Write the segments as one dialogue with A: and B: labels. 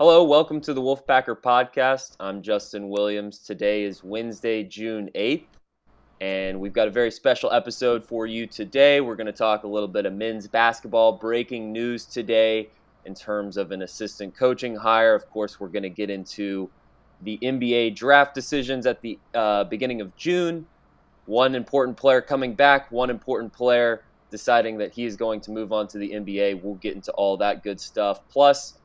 A: Hello, welcome to the Wolfpacker podcast. I'm Justin Williams. Today is Wednesday, June 8th, and we've got a very special episode for you today. We're going to talk a little bit of men's basketball breaking news today in terms of an assistant coaching hire. Of course, we're going to get into the NBA draft decisions at the uh, beginning of June. One important player coming back, one important player deciding that he is going to move on to the NBA. We'll get into all that good stuff. Plus,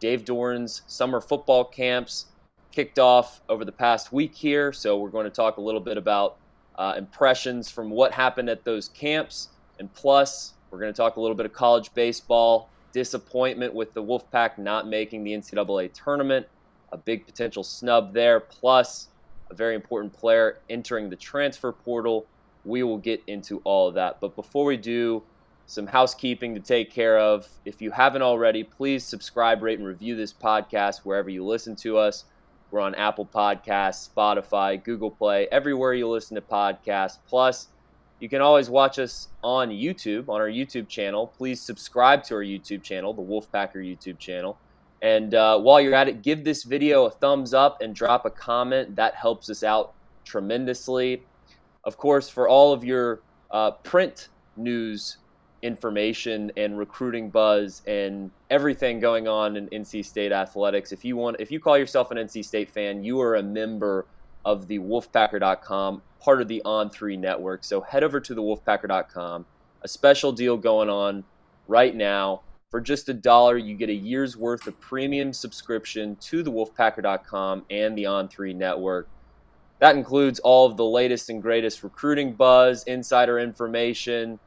A: Dave Doeren's summer football camps kicked off over the past week here, so we're going to talk a little bit about uh, impressions from what happened at those camps. And plus, we're going to talk a little bit of college baseball, disappointment with the Wolfpack not making the NCAA tournament, a big potential snub there, plus a very important player entering the transfer portal. We will get into all of that. But before we do, some housekeeping to take care of. If you haven't already, please subscribe, rate, and review this podcast wherever you listen to us. We're on Apple Podcasts, Spotify, Google Play, everywhere you listen to podcasts. Plus, you can always watch us on YouTube, on our YouTube channel. Please subscribe to our YouTube channel, the Wolfpacker YouTube channel. And uh, while you're at it, give this video a thumbs up and drop a comment. That helps us out tremendously. Of course, for all of your uh, print news information and recruiting buzz and everything going on in NC State athletics. If you want, if you call yourself an NC State fan, you are a member of the Wolfpacker.com, part of the On3 network. So head over to the Wolfpacker.com. A special deal going on right now. For just a dollar, you get a year's worth of premium subscription to the Wolfpacker.com and the On3 network. That includes all of the latest and greatest recruiting buzz, insider information,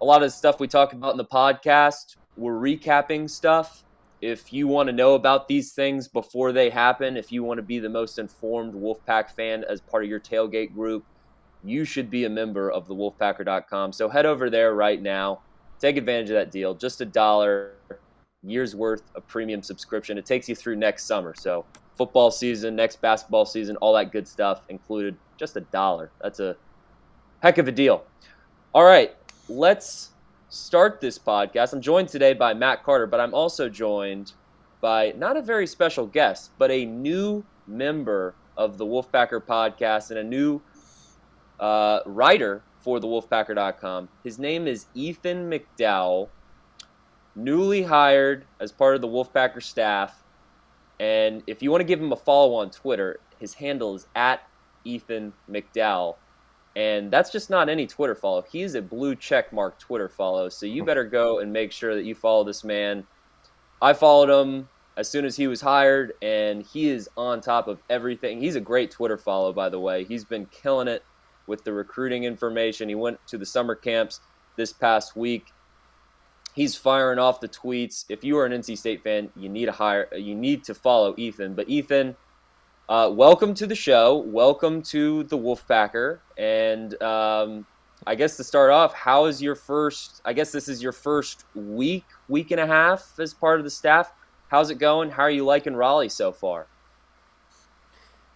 A: a lot of the stuff we talk about in the podcast, we're recapping stuff. If you want to know about these things before they happen, if you want to be the most informed Wolfpack fan as part of your tailgate group, you should be a member of the wolfpacker.com. So head over there right now. Take advantage of that deal. Just a dollar, year's worth of premium subscription. It takes you through next summer. So football season, next basketball season, all that good stuff included. Just a dollar. That's a heck of a deal. All right let's start this podcast. I'm joined today by Matt Carter, but I'm also joined by not a very special guest, but a new member of the Wolfpacker podcast and a new uh, writer for the Wolfpacker.com. His name is Ethan McDowell, newly hired as part of the Wolfpacker staff. And if you want to give him a follow on Twitter, his handle is at Ethan McDowell. And that's just not any Twitter follow. He's a blue check mark Twitter follow. So you hmm. better go and make sure that you follow this man. I followed him as soon as he was hired, and he is on top of everything. He's a great Twitter follow, by the way. He's been killing it with the recruiting information. He went to the summer camps this past week. He's firing off the tweets. If you are an NC State fan, you need to hire. You need to follow Ethan. But Ethan, uh, welcome to the show. Welcome to the Wolfpacker. And um, I guess to start off, how is your first? I guess this is your first week, week and a half as part of the staff. How's it going? How are you liking Raleigh so far?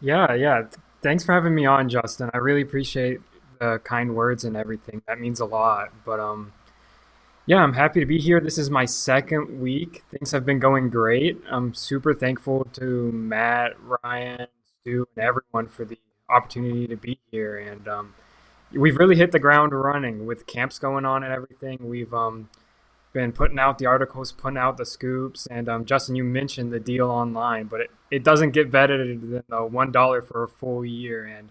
B: Yeah, yeah. Thanks for having me on, Justin. I really appreciate the kind words and everything. That means a lot. But um, yeah, I'm happy to be here. This is my second week. Things have been going great. I'm super thankful to Matt, Ryan, Stu, and everyone for the opportunity to be here. And um, we've really hit the ground running with camps going on and everything. We've um, been putting out the articles, putting out the scoops. And um, Justin, you mentioned the deal online, but it, it doesn't get better than the $1 for a full year. And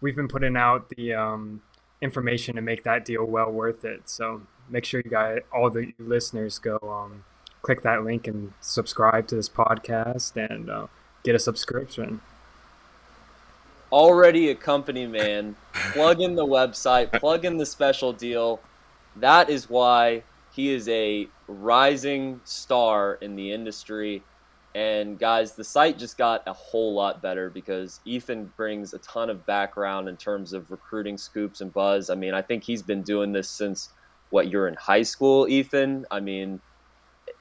B: we've been putting out the um, information to make that deal well worth it. So make sure you guys, all the listeners, go um, click that link and subscribe to this podcast and uh, get a subscription.
A: Already a company man. plug in the website, plug in the special deal. That is why he is a rising star in the industry. And guys, the site just got a whole lot better because Ethan brings a ton of background in terms of recruiting scoops and buzz. I mean, I think he's been doing this since what you're in high school, Ethan. I mean,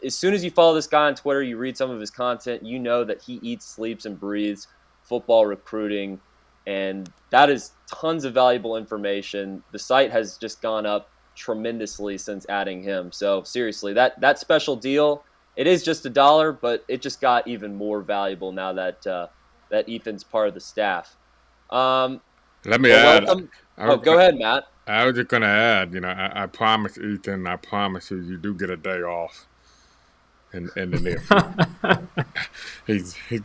A: as soon as you follow this guy on Twitter, you read some of his content, you know that he eats, sleeps, and breathes football recruiting. And that is tons of valuable information. The site has just gone up tremendously since adding him. So seriously, that that special deal, it is just a dollar, but it just got even more valuable now that uh, that Ethan's part of the staff. Um,
C: Let me well, add. Welcome.
A: Oh, go ahead, Matt.
C: I was just gonna add. You know, I, I promise Ethan. I promise you, you do get a day off. In, in the near he's, he's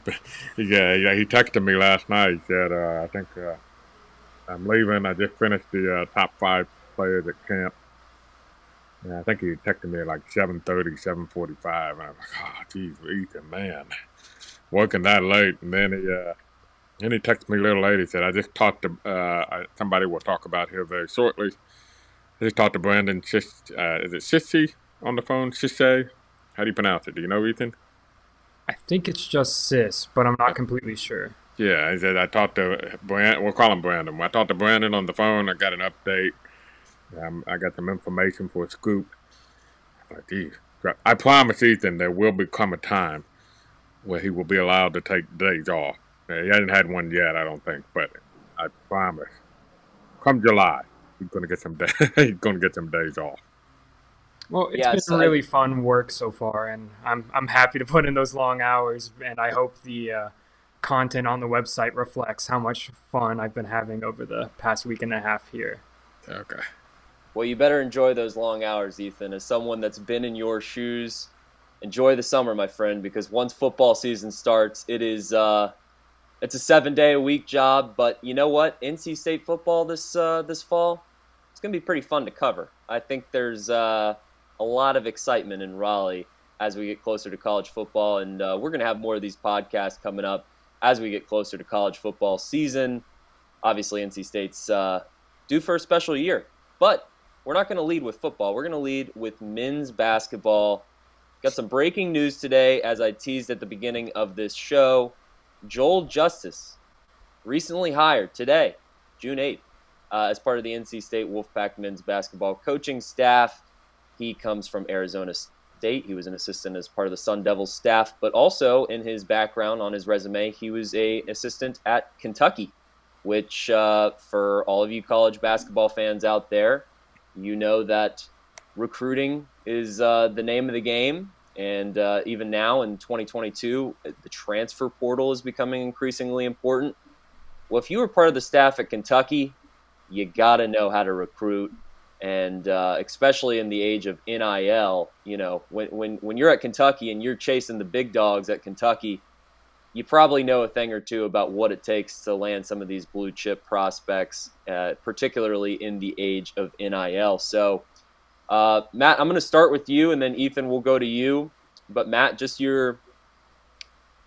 C: yeah, yeah he texted me last night he said uh, I think uh, I'm leaving I just finished the uh, top five players at camp yeah, I think he texted me at like 7.30, 7.45. And I'm like, oh, geez, Ethan, man. Working that late. And then he, then he texted me a little. He said, I just talked to, uh, somebody we'll talk about here very shortly. I just talked to Brandon Shish, uh, is it Shishy on the phone? Shishay? How do you pronounce it? Do you know, Ethan?
B: I think it's just Sis, but I'm not completely sure.
C: Yeah, he said, I talked to Brandon, we'll call him Brandon. I talked to Brandon on the phone. I got an update. Um, I got some information for a scoop. Like, geez. I promise Ethan there will become a time where he will be allowed to take days off. He hasn't had one yet, I don't think, but I promise. Come July, he's gonna get some day- he's gonna get some days off.
B: Well, it's yeah, been so really I... fun work so far, and I'm I'm happy to put in those long hours, and I hope the uh, content on the website reflects how much fun I've been having over the past week and a half here.
C: Okay.
A: Well, you better enjoy those long hours, Ethan. As someone that's been in your shoes, enjoy the summer, my friend, because once football season starts, it is uh, it's a seven day a week job. But you know what? NC State football this uh, this fall, it's gonna be pretty fun to cover. I think there's uh, a lot of excitement in Raleigh as we get closer to college football, and uh, we're gonna have more of these podcasts coming up as we get closer to college football season. Obviously, NC State's uh, due for a special year, but we're not going to lead with football. We're going to lead with men's basketball. Got some breaking news today, as I teased at the beginning of this show. Joel Justis, recently hired today, June 8th, uh, as part of the NC State Wolfpack men's basketball coaching staff. He comes from Arizona State. He was an assistant as part of the Sun Devils staff, but also in his background on his resume, he was a assistant at Kentucky, which uh, for all of you college basketball fans out there, you know that recruiting is uh, the name of the game. And uh, even now in 2022, the transfer portal is becoming increasingly important. Well, if you were part of the staff at Kentucky, you got to know how to recruit. And uh, especially in the age of NIL, you know, when, when, when you're at Kentucky and you're chasing the big dogs at Kentucky, you probably know a thing or two about what it takes to land some of these blue chip prospects, uh, particularly in the age of NIL. So, uh, Matt, I'm going to start with you, and then Ethan will go to you. But Matt, just your,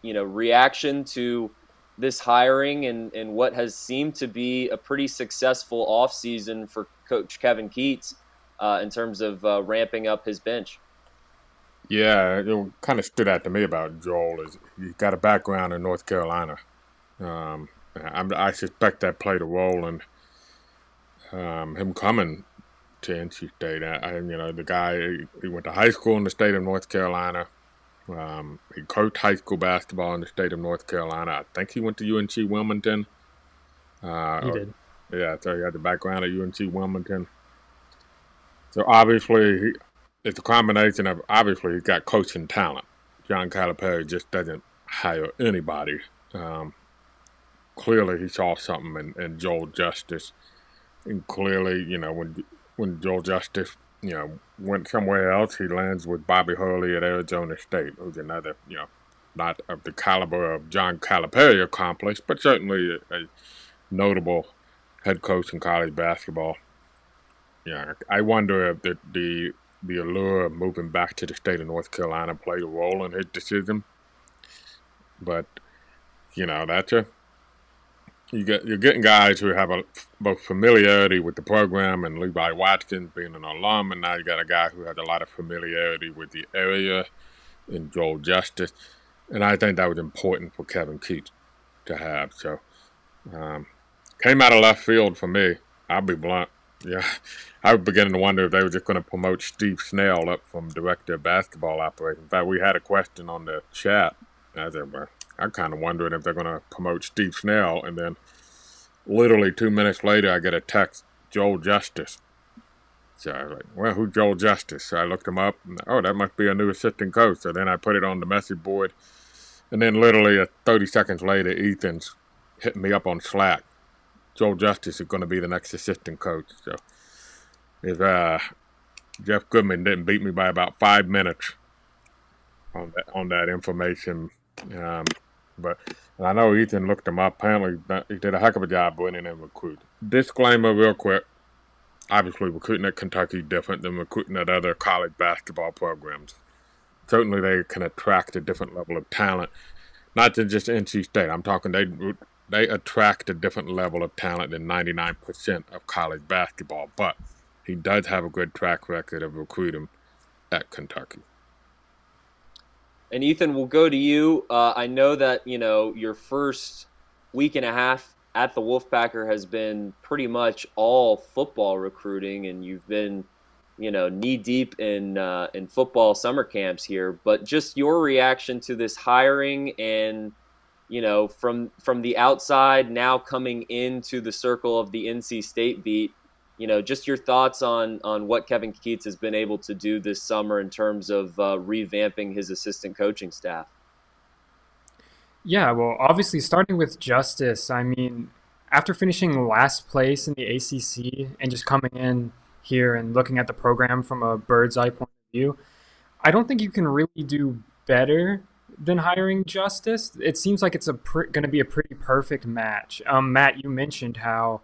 A: you know, reaction to this hiring and, and what has seemed to be a pretty successful offseason for Coach Kevin Keatts uh, in terms of uh, ramping up his bench.
C: Yeah, it kind of stood out to me about Joel is he's got a background in North Carolina. Um, i suspect that played a role in um, him coming to NC State. I, you know, the guy he went to high school in the state of North Carolina. Um, he coached high school basketball in the state of North Carolina. I think he went to UNC Wilmington.
B: Uh, he did.
C: Yeah, so he had the background at UNC Wilmington. So obviously, he, it's a combination of obviously he's got coaching talent. John Calipari just doesn't hire anybody. Um, clearly, he saw something in, in Joel Justis, and clearly, you know, when when Joel Justis, you know, went somewhere else, he lands with Bobby Hurley at Arizona State, who's another, you know, not of the caliber of John Calipari accomplished, but certainly a, a notable head coach in college basketball. Yeah, I wonder if the, the the allure of moving back to the state of North Carolina played a role in his decision. But you know that's a you get you're getting guys who have a both familiarity with the program and Levi Watkins being an alum, and now you got a guy who has a lot of familiarity with the area in Joel Justis, and I think that was important for Kevin Keatts to have. So um, came out of left field for me. I'll be blunt. Yeah, I was beginning to wonder if they were just going to promote Steve Snell up from director of basketball operations. In fact, we had a question on the chat. I said, well, I'm kind of wondering if they're going to promote Steve Snell, and then literally two minutes later, I get a text, Joel Justis. So I was like, well, who's Joel Justis? So I looked him up. And, oh, that must be a new assistant coach. So then I put it on the message board. And then literally uh, 30 seconds later, Ethan's hitting me up on Slack. Joel Justis is going to be the next assistant coach. So if uh, Jeff Goodman didn't beat me by about five minutes on that, on that information. Um, but I know Ethan looked him up. Apparently, he did a heck of a job winning and recruit. Disclaimer, real quick obviously recruiting at Kentucky different than recruiting at other college basketball programs. Certainly, they can attract a different level of talent, not to just NC State. I'm talking they they attract a different level of talent than 99% of college basketball. But he does have a good track record of recruiting at Kentucky.
A: And Ethan, we'll go to you. Uh, I know that you know your first week and a half at the Wolfpacker has been pretty much all football recruiting, and you've been, you know, knee deep in uh, in football summer camps here. But just your reaction to this hiring, and you know, from from the outside now coming into the circle of the NC State beat, you know, just your thoughts on on what Kevin Keatts has been able to do this summer in terms of uh, revamping his assistant coaching staff.
B: Yeah, well, obviously, starting with Justis, I mean, after finishing last place in the ACC and just coming in here and looking at the program from a bird's eye point of view, I don't think you can really do better than hiring Justis. It seems like it's a pr- going to be a pretty perfect match. Um, Matt, you mentioned how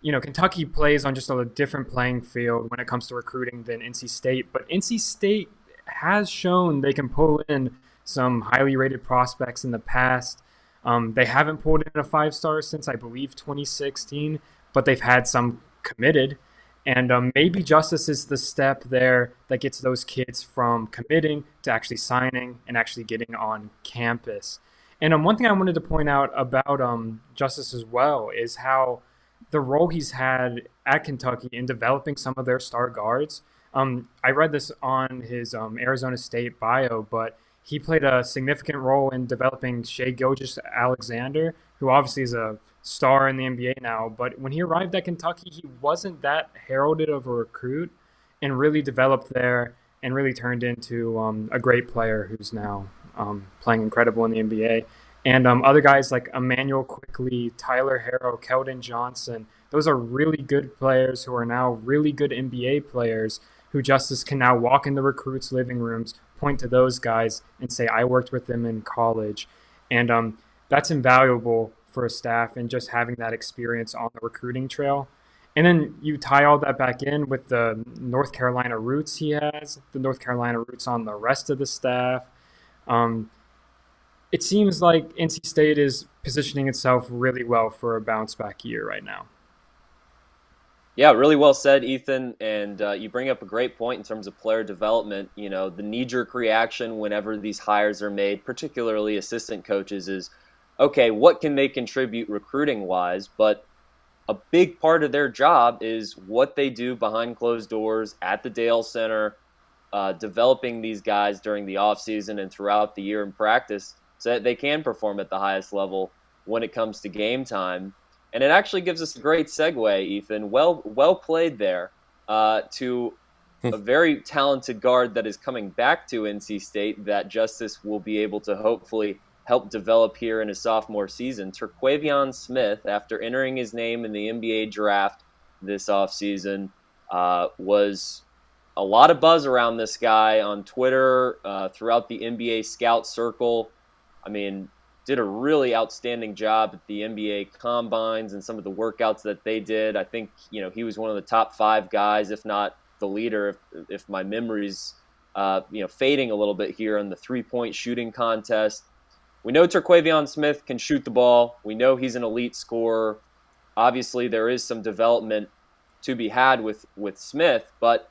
B: you know Kentucky plays on just a different playing field when it comes to recruiting than NC State, but NC State has shown they can pull in some highly rated prospects in the past. Um, they haven't pulled in a five star since I believe 2016, but they've had some committed. And um, maybe Justis is the step there that gets those kids from committing to actually signing and actually getting on campus. And um, one thing I wanted to point out about um, Justis as well is how the role he's had at Kentucky in developing some of their star guards. Um, I read this on his um, Arizona State bio, but he played a significant role in developing Shai Gilgeous-Alexander, who obviously is a star in the NBA now. But when he arrived at Kentucky, he wasn't that heralded of a recruit and really developed there and really turned into um, a great player who's now um, playing incredible in the NBA. And um, other guys like Immanuel Quickley, Tyler Herro, Keldon Johnson, those are really good players who are now really good NBA players who Justis can now walk in the recruits' living rooms, point to those guys and say, I worked with them in college. And um, that's invaluable for a staff and just having that experience on the recruiting trail. And then you tie all that back in with the North Carolina roots he has, the North Carolina roots on the rest of the staff. Um, it seems like NC State is positioning itself really well for a bounce back year right now.
A: Yeah, really well said, Ethan. And uh, you bring up a great point in terms of player development. You know, the knee jerk reaction whenever these hires are made, particularly assistant coaches, is okay, what can they contribute recruiting wise? But a big part of their job is what they do behind closed doors at the Dail Center, uh, developing these guys during the offseason and throughout the year in practice so that they can perform at the highest level when it comes to game time. And it actually gives us a great segue, Ethan. Well, well played there uh, to hmm. a very talented guard that is coming back to NC State that Justis will be able to hopefully help develop here in his sophomore season. Terquavion Smith, after entering his name in the NBA draft this offseason, uh, was a lot of buzz around this guy on Twitter, uh, throughout the NBA scout circle. I mean, did a really outstanding job at the NBA combines and some of the workouts that they did. I think you know he was one of the top five guys, if not the leader, if, if my memory's uh, you know fading a little bit here in the three point shooting contest. We know Terquavion Smith can shoot the ball. We know he's an elite scorer. Obviously, there is some development to be had with with Smith, but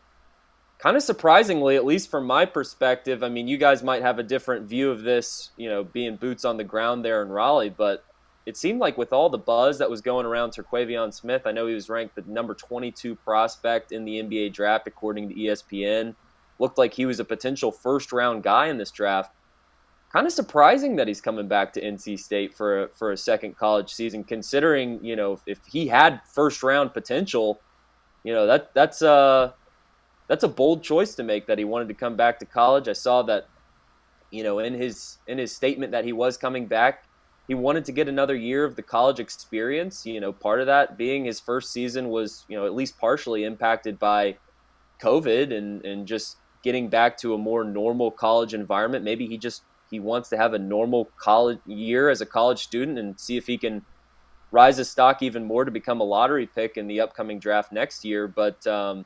A: kind of surprisingly, at least from my perspective, I mean, you guys might have a different view of this, you know, being boots on the ground there in Raleigh, but it seemed like with all the buzz that was going around Terquavion Smith, I know he was ranked the number 22 prospect in the NBA draft according to ESPN. Looked like he was a potential first round guy in this draft. Kind of surprising that he's coming back to NC State for a, for a second college season, considering you know if, he had first round potential, you know that that's uh that's a bold choice to make that he wanted to come back to college. I saw that, you know, in his in his statement that he was coming back, he wanted to get another year of the college experience. You know, part of that being his first season was, you know, at least partially impacted by COVID and and just getting back to a more normal college environment. Maybe he just he wants to have a normal college year as a college student and see if he can rise his stock even more to become a lottery pick in the upcoming draft next year. But um,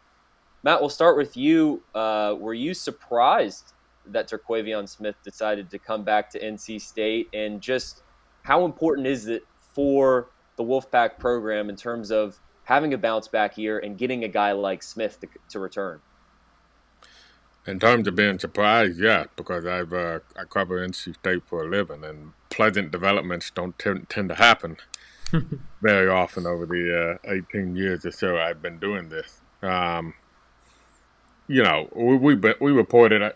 A: Matt, we'll start with you. Uh, were you surprised that Terquavion Smith decided to come back to NC State, and just how important is it for the Wolfpack program in terms of having a bounce back year and getting a guy like Smith to, to return?
C: In terms of being surprised, yeah, because I've uh, I cover NC State for a living, and pleasant developments don't t- tend to happen very often over the uh, 18 years or so I've been doing this. Um, you know, we we, we reported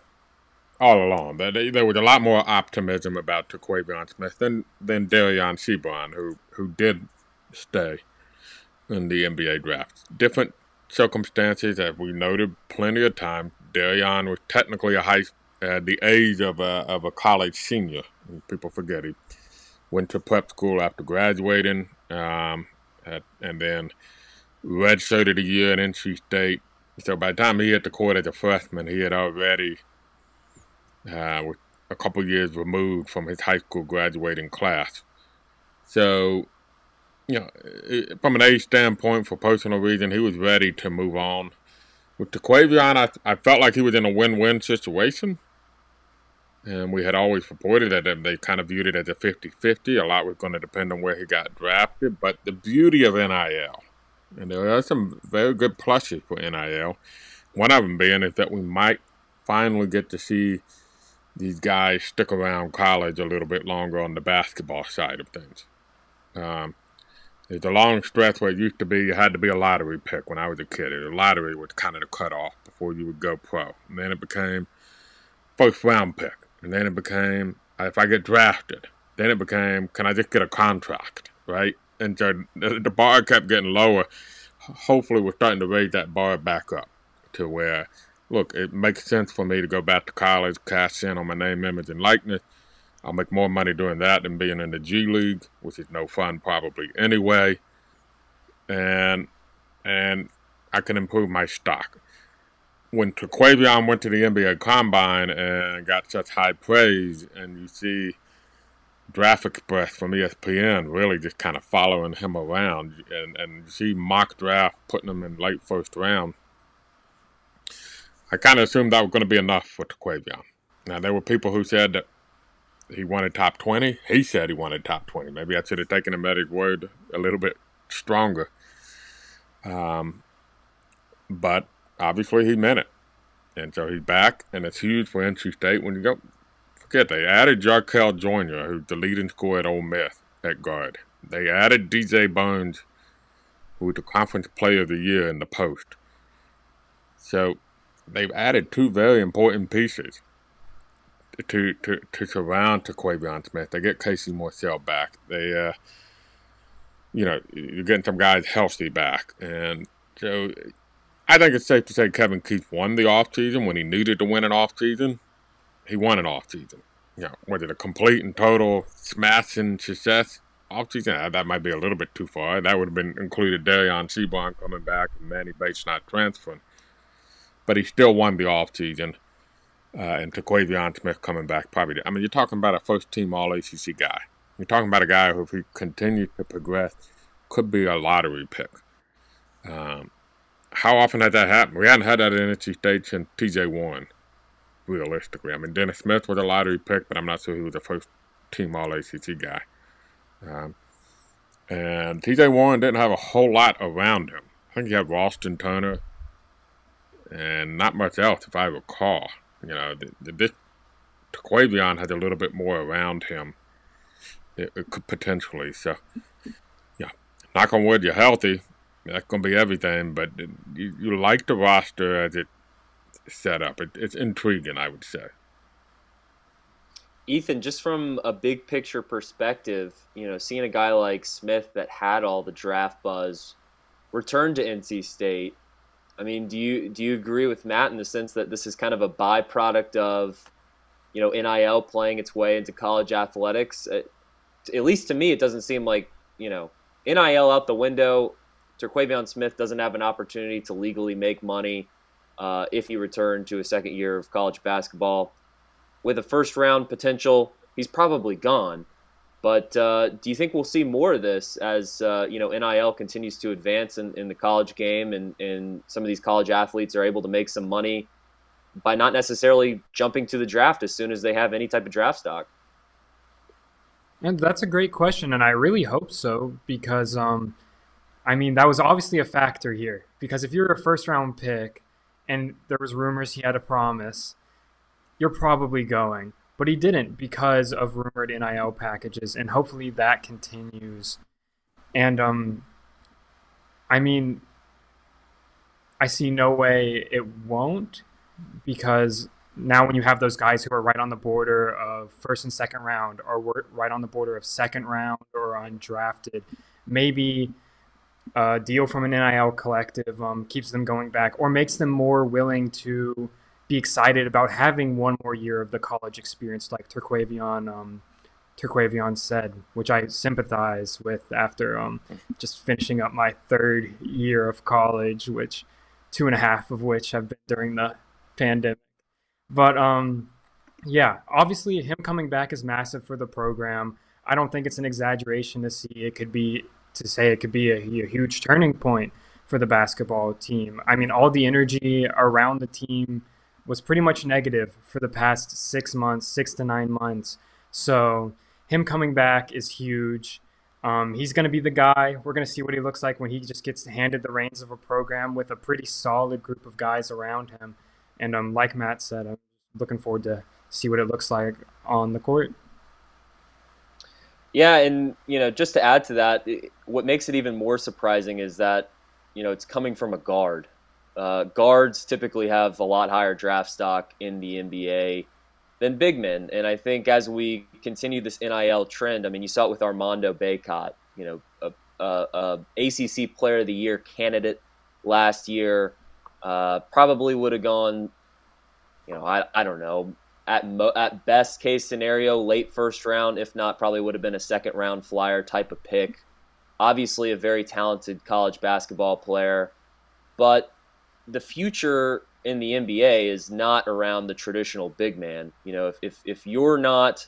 C: all along that there was a lot more optimism about Terquavion Smith than than Dereon Seabron, who who did stay in the NBA draft. Different circumstances, as we noted plenty of times. Dereon was technically a high at the age of a of a college senior. People forget he went to prep school after graduating, um, at, and then redshirted a year at NC State so by the time he hit the court as a freshman, he had already, uh, a couple years removed from his high school graduating class. So, you know, from an age standpoint, for personal reason, he was ready to move on. With Terquavion, I, I felt like he was in a win-win situation. And we had always reported that they kind of viewed it as a 50-50. A lot was going to depend on where he got drafted. But the beauty of NIL and there are some very good plushes for NIL. One of them being is that we might finally get to see these guys stick around college a little bit longer on the basketball side of things. Um, there's a long stretch where it used to be you had to be a lottery pick when I was a kid. The lottery was kind of the cutoff before you would go pro. And then it became first round pick. And then it became if I get drafted. Then it became can I just get a contract, right? And so the bar kept getting lower. Hopefully, we're starting to raise that bar back up to where, look, it makes sense for me to go back to college, cash in on my name, image, and likeness. I'll make more money doing that than being in the G League, which is no fun probably anyway. And and I can improve my stock. When Terquavion went to the NBA Combine and got such high praise, and you see Draft Express from ESPN really just kind of following him around, and and see mock draft putting him in late first round. I kind of assumed that was going to be enough for Terquavion. Now there were people who said that he wanted top twenty. He said he wanted top twenty. Maybe I should have taken him at his word a little bit stronger. Um, but obviously he meant it, and so he's back, and it's huge for NC State when you go forget they added Jarkel Joiner, who's the leading scorer at Ole Miss at guard. They added DJ Burns, who was the conference player of the year in the post. So they've added two very important pieces to to, to surround Terquavion Smith. They get Casey Morsell back. They uh, you know, you're getting some guys healthy back. And so I think it's safe to say Kevin Keatts won the offseason when he needed to win an offseason he won an off season. You know, was it a complete and total smashing success off season? Uh, that might be a little bit too far. That would have been included Dereon Seabron coming back and Manny Bates not transferring. But he still won the off season. Uh, and Terquavion Smith coming back probably. I mean, you're talking about a first team All ACC guy. You're talking about a guy who, if he continues to progress, could be a lottery pick. Um, how often has that happened? We hadn't had that in NC State since TJ Warren realistically. I mean, Dennis Smith was a lottery pick, but I'm not sure he was a first team All ACC guy. Um, and TJ Warren didn't have a whole lot around him. I think he had Ralston Turner and not much else, if I recall. You know, the, the, this Terquavion had a little bit more around him, it, it could potentially. So, yeah, knock on wood, you're healthy. That's going to be everything, but you, you like the roster as it setup. It, it's intriguing, I would say.
A: Ethan, just from a big picture perspective, you know, seeing a guy like Smith that had all the draft buzz return to NC State, I mean, do you do you agree with Matt in the sense that this is kind of a byproduct of, you know, NIL playing its way into college athletics? Uh, it, at least to me, it doesn't seem like you know NIL out the window. Terquavion Smith doesn't have an opportunity to legally make money uh, if he returned to a second year of college basketball. With a first round potential, he's probably gone. But uh, do you think we'll see more of this as uh, you know NIL continues to advance in, in the college game, and, and some of these college athletes are able to make some money by not necessarily jumping to the draft as soon as they have any type of draft stock?
B: And that's a great question, and I really hope so because, um, I mean, that was obviously a factor here. Because if you're a first round pick, and there was rumors he had a promise, you're probably going but he didn't because of rumored NIL packages, and hopefully that continues. And um, I mean, I see no way it won't because now when you have those guys who are right on the border of first and second round or right on the border of second round or undrafted, maybe a deal from an NIL collective um, keeps them going back or makes them more willing to be excited about having one more year of the college experience, like Terquavion, um, Terquavion said, which I sympathize with after um, just finishing up my third year of college, which two and a half of which have been during the pandemic. But um, yeah, obviously him coming back is massive for the program. I don't think it's an exaggeration to see it could be to say it could be a, a huge turning point for the basketball team. I mean, all the energy around the team was pretty much negative for the past six months, six to nine months. So him coming back is huge. Um, he's going to be the guy. We're going to see what he looks like when he just gets handed the reins of a program with a pretty solid group of guys around him. And um, like Matt said, I'm looking forward to see what it looks like on the court.
A: Yeah, and you know, just to add to that, what makes it even more surprising is that you know it's coming from a guard. Uh, guards typically have a lot higher draft stock in the NBA than big men, and I think as we continue this NIL trend, I mean, you saw it with Armando Bacot, you know, a, a, a ACC Player of the Year candidate last year, uh, probably would have gone, you know, I, I don't know, at mo- at best case scenario, late first round, if not, probably would have been a second round flyer type of pick. Obviously, a very talented college basketball player, but the future in the NBA is not around the traditional big man. You know, if if, if you're not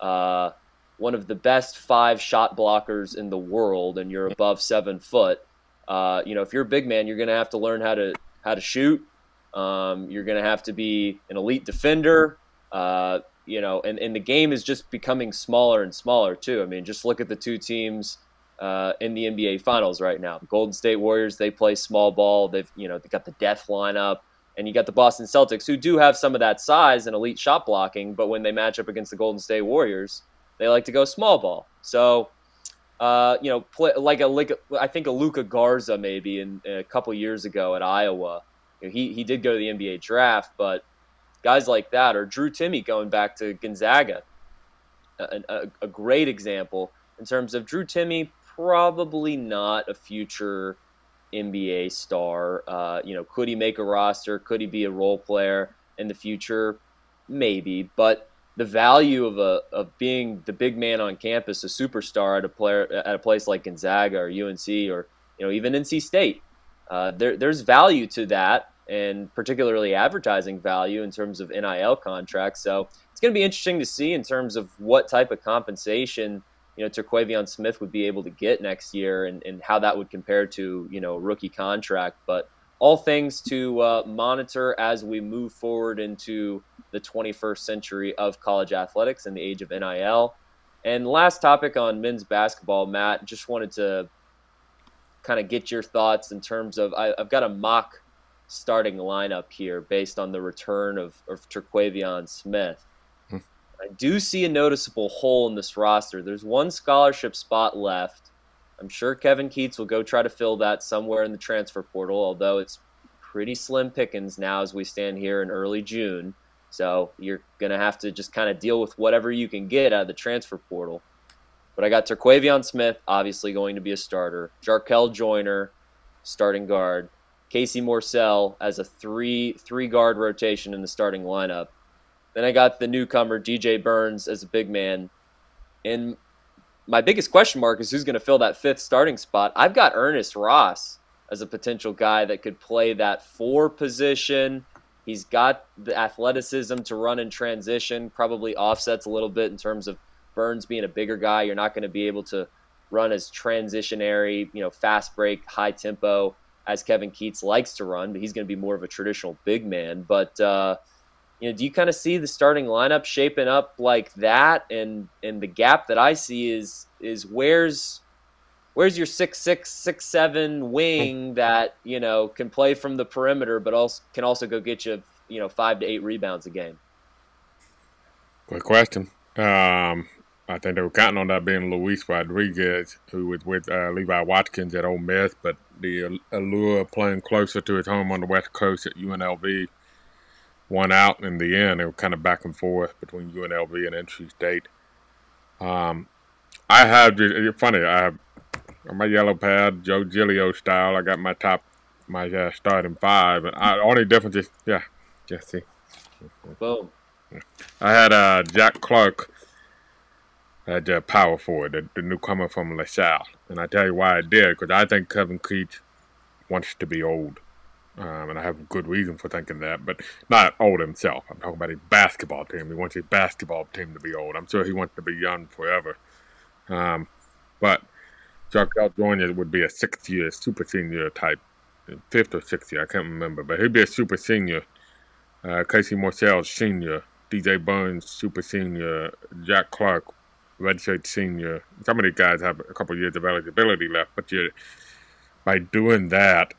A: uh, one of the best five shot blockers in the world and you're above seven foot, uh, you know, if you're a big man, you're going to have to learn how to how to shoot. Um, you're going to have to be an elite defender. Uh, you know, and, and the game is just becoming smaller and smaller too. I mean, just look at the two teams uh, in the NBA Finals right now. Golden State Warriors they play small ball. They've you know they got the death lineup, and you got the Boston Celtics who do have some of that size and elite shot blocking, but when they match up against the Golden State Warriors, they like to go small ball. So. Uh, you know, play, like a like a, I think a Luka Garza maybe in, a couple years ago at Iowa. You know, he he did go to the NBA draft, but guys like that or Drew Timme going back to Gonzaga, a, a, a great example in terms of Drew Timme, probably not a future NBA star. Uh, you know, could he make a roster? Could he be a role player in the future? Maybe, but the value of a of being the big man on campus, a superstar at a player at a place like Gonzaga or UNC or you know even NC State, uh, there there's value to that, and particularly advertising value in terms of NIL contracts. So it's going to be interesting to see in terms of what type of compensation you know Terquavion Smith would be able to get next year and, and how that would compare to you know rookie contract. But all things to uh, monitor as we move forward into the 21st century of college athletics and the age of NIL. And last topic on men's basketball, Matt, just wanted to kind of get your thoughts in terms of I, have got a mock starting lineup here based on the return of, of Terquavion Smith. Hmm. I do see a noticeable hole in this roster. There's one scholarship spot left. I'm sure Kevin Keatts will go try to fill that somewhere in the transfer portal, although it's pretty slim pickings now as we stand here in early June. So you're going to have to just kind of deal with whatever you can get out of the transfer portal. But I got Terquavion Smith, obviously going to be a starter. Jarkel Joiner, starting guard. Casey Morsell as a three three guard rotation in the starting lineup. Then I got the newcomer DJ Burns as a big man. And my biggest question mark is who's going to fill that fifth starting spot. I've got Ernest Ross as a potential guy that could play that four position. He's got the athleticism to run in transition, probably offsets a little bit in terms of Burns being a bigger guy. You're not going to be able to run as transitionary, you know, fast break, high tempo as Kevin Keatts likes to run, but he's going to be more of a traditional big man. But uh, you know, do you kind of see the starting lineup shaping up like that? And and the gap that I see is is where's where's your six six six seven wing that you know can play from the perimeter, but also can also go get you you know five to eight rebounds a game.
C: Good question. Um, I think they were counting on that being Luis Rodriguez, who was with uh, Levi Watkins at Ole Miss, but the allure of playing closer to his home on the West Coast at UNLV won out in the end. It was kind of back and forth between UNLV and NC State. Um, I have, it's funny, I have my yellow pad, Joe Giglio style. I got my top, my uh, starting five. And I, only difference is, yeah, Jesse.
A: Boom.
C: I had uh, Jack Clark at uh, power forward, the, the newcomer from LaSalle. And I tell you why I did, because I think Kevin Keatts wants to be old. Um, and I have good reason for thinking that, but not old himself. I'm talking about his basketball team. He wants his basketball team to be old. I'm sure he wants to be young forever. Um, but Jarkel Joiner would be a sixth year super senior type, fifth or sixth year, I can't remember, but he'd be a super senior. Uh, Casey Morsell, senior. DJ Burns, super senior. Jack Clark, redshirt senior. Some of these guys have a couple of years of eligibility left, but you by doing that,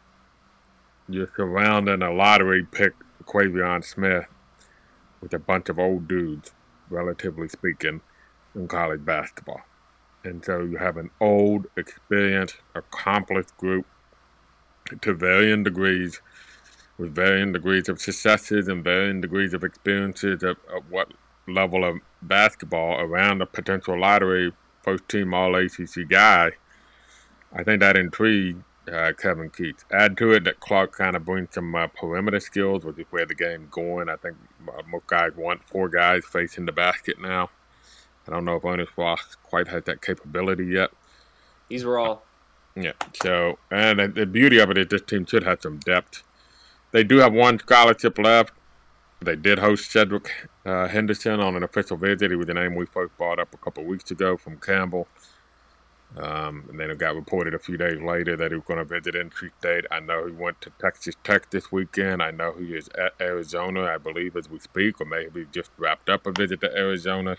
C: you're surrounding a lottery pick, Quavion Smith, with a bunch of old dudes, relatively speaking, in college basketball. And so you have an old, experienced, accomplished group to varying degrees, with varying degrees of successes and varying degrees of experiences of, of what level of basketball around a potential lottery first team all ACC guy. I think that intrigued uh, Kevin Keatts. Add to it that Clark kind of brings some uh, perimeter skills, which is where the game's going. I think uh, most guys want four guys facing the basket now. I don't know if Ernest Ross quite has that capability yet.
A: He's raw.
C: Yeah. So, and the beauty of it is this team should have some depth. They do have one scholarship left. They did host Cedric uh, Henderson on an official visit. He was the name we first brought up a couple weeks ago from Campbell. Um, and then it got reported a few days later that he was going to visit NC State. I know he went to Texas Tech this weekend. I know he is at Arizona, I believe, as we speak, or maybe just wrapped up a visit to Arizona.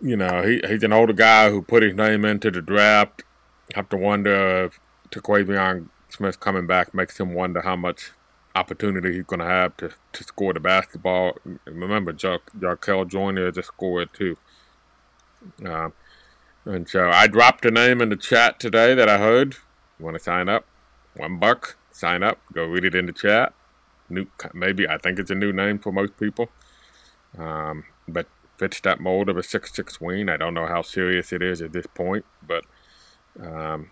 C: You know, he, he's an older guy who put his name into the draft. Have to wonder if Terquavion Smith coming back makes him wonder how much opportunity he's going to have to, to score the basketball. Remember, Jarkel Joiner is a scorer too. Uh, and so I dropped a name in the chat today that I heard. You want to sign up? One buck. Sign up. Go read it in the chat. New, maybe I think it's a new name for most people. Um, but fits that mold of a six six wing. I don't know how serious it is at this point, but um,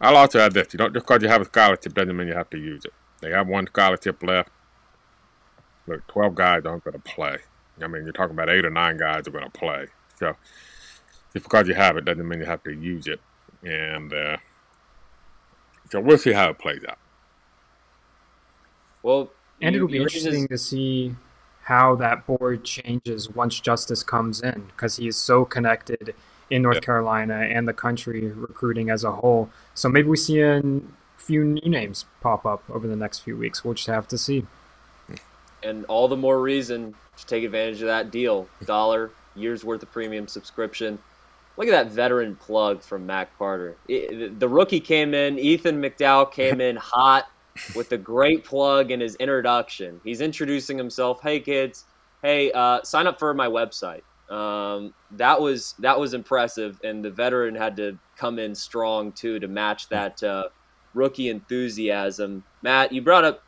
C: I'll also add this: you don't just because you have a scholarship doesn't mean you have to use it. They have one scholarship left. Look, twelve guys aren't going to play. I mean, you're talking about eight or nine guys are going to play. So just because you have it doesn't mean you have to use it. And uh, so we'll see how it plays out.
A: Well,
B: and it'll be interesting to see how that board changes once Justis comes in because he is so connected in North Carolina and the country recruiting as a whole. So maybe we see a few new names pop up over the next few weeks. We'll just have to see.
A: And all the more reason to take advantage of that deal. Dollar, years worth of premium subscription. Look at that veteran plug from Matt Carter. the rookie came in, Ethan McDowell came in hot with a great plug in his introduction. He's introducing himself. Hey kids, hey, uh, sign up for my website. Um, that was that was impressive, and the veteran had to come in strong too to match that uh, rookie enthusiasm. Matt, you brought up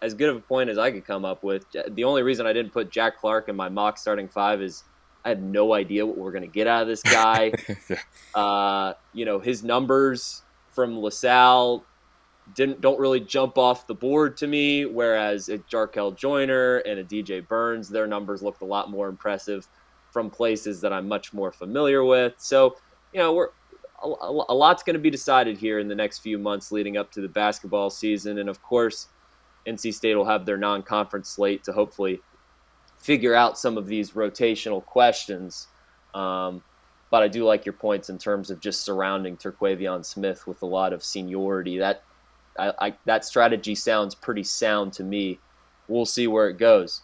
A: as good of a point as I could come up with. The only reason I didn't put Jack Clark in my mock starting five is I had no idea what we're going to get out of this guy. yeah. uh, you know, his numbers from LaSalle didn't don't really jump off the board to me. Whereas a Jarkel Joiner and a DJ Burns, their numbers looked a lot more impressive from places that I'm much more familiar with. So, you know, we're a, lot's going to be decided here in the next few months leading up to the basketball season, and of course, NC State will have their non-conference slate to hopefully figure out some of these rotational questions. Um, but I do like your points in terms of just surrounding Terquavion Smith with a lot of seniority. That I, I, that strategy sounds pretty sound to me. We'll see where it goes.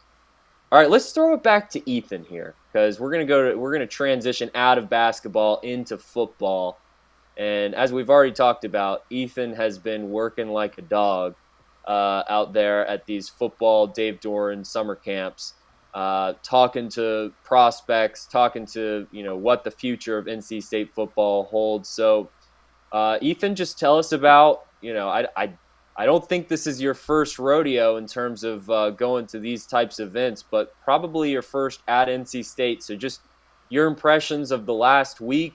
A: All right, let's throw it back to Ethan here because we're gonna go to we're gonna transition out of basketball into football. And as we've already talked about, Ethan has been working like a dog uh, out there at these football Dave Doeren summer camps uh, talking to prospects, talking to you know what the future of NC State football holds. So, uh, Ethan, just tell us about you know I, I I don't think this is your first rodeo in terms of uh, going to these types of events, but probably your first at NC State. So just your impressions of the last week.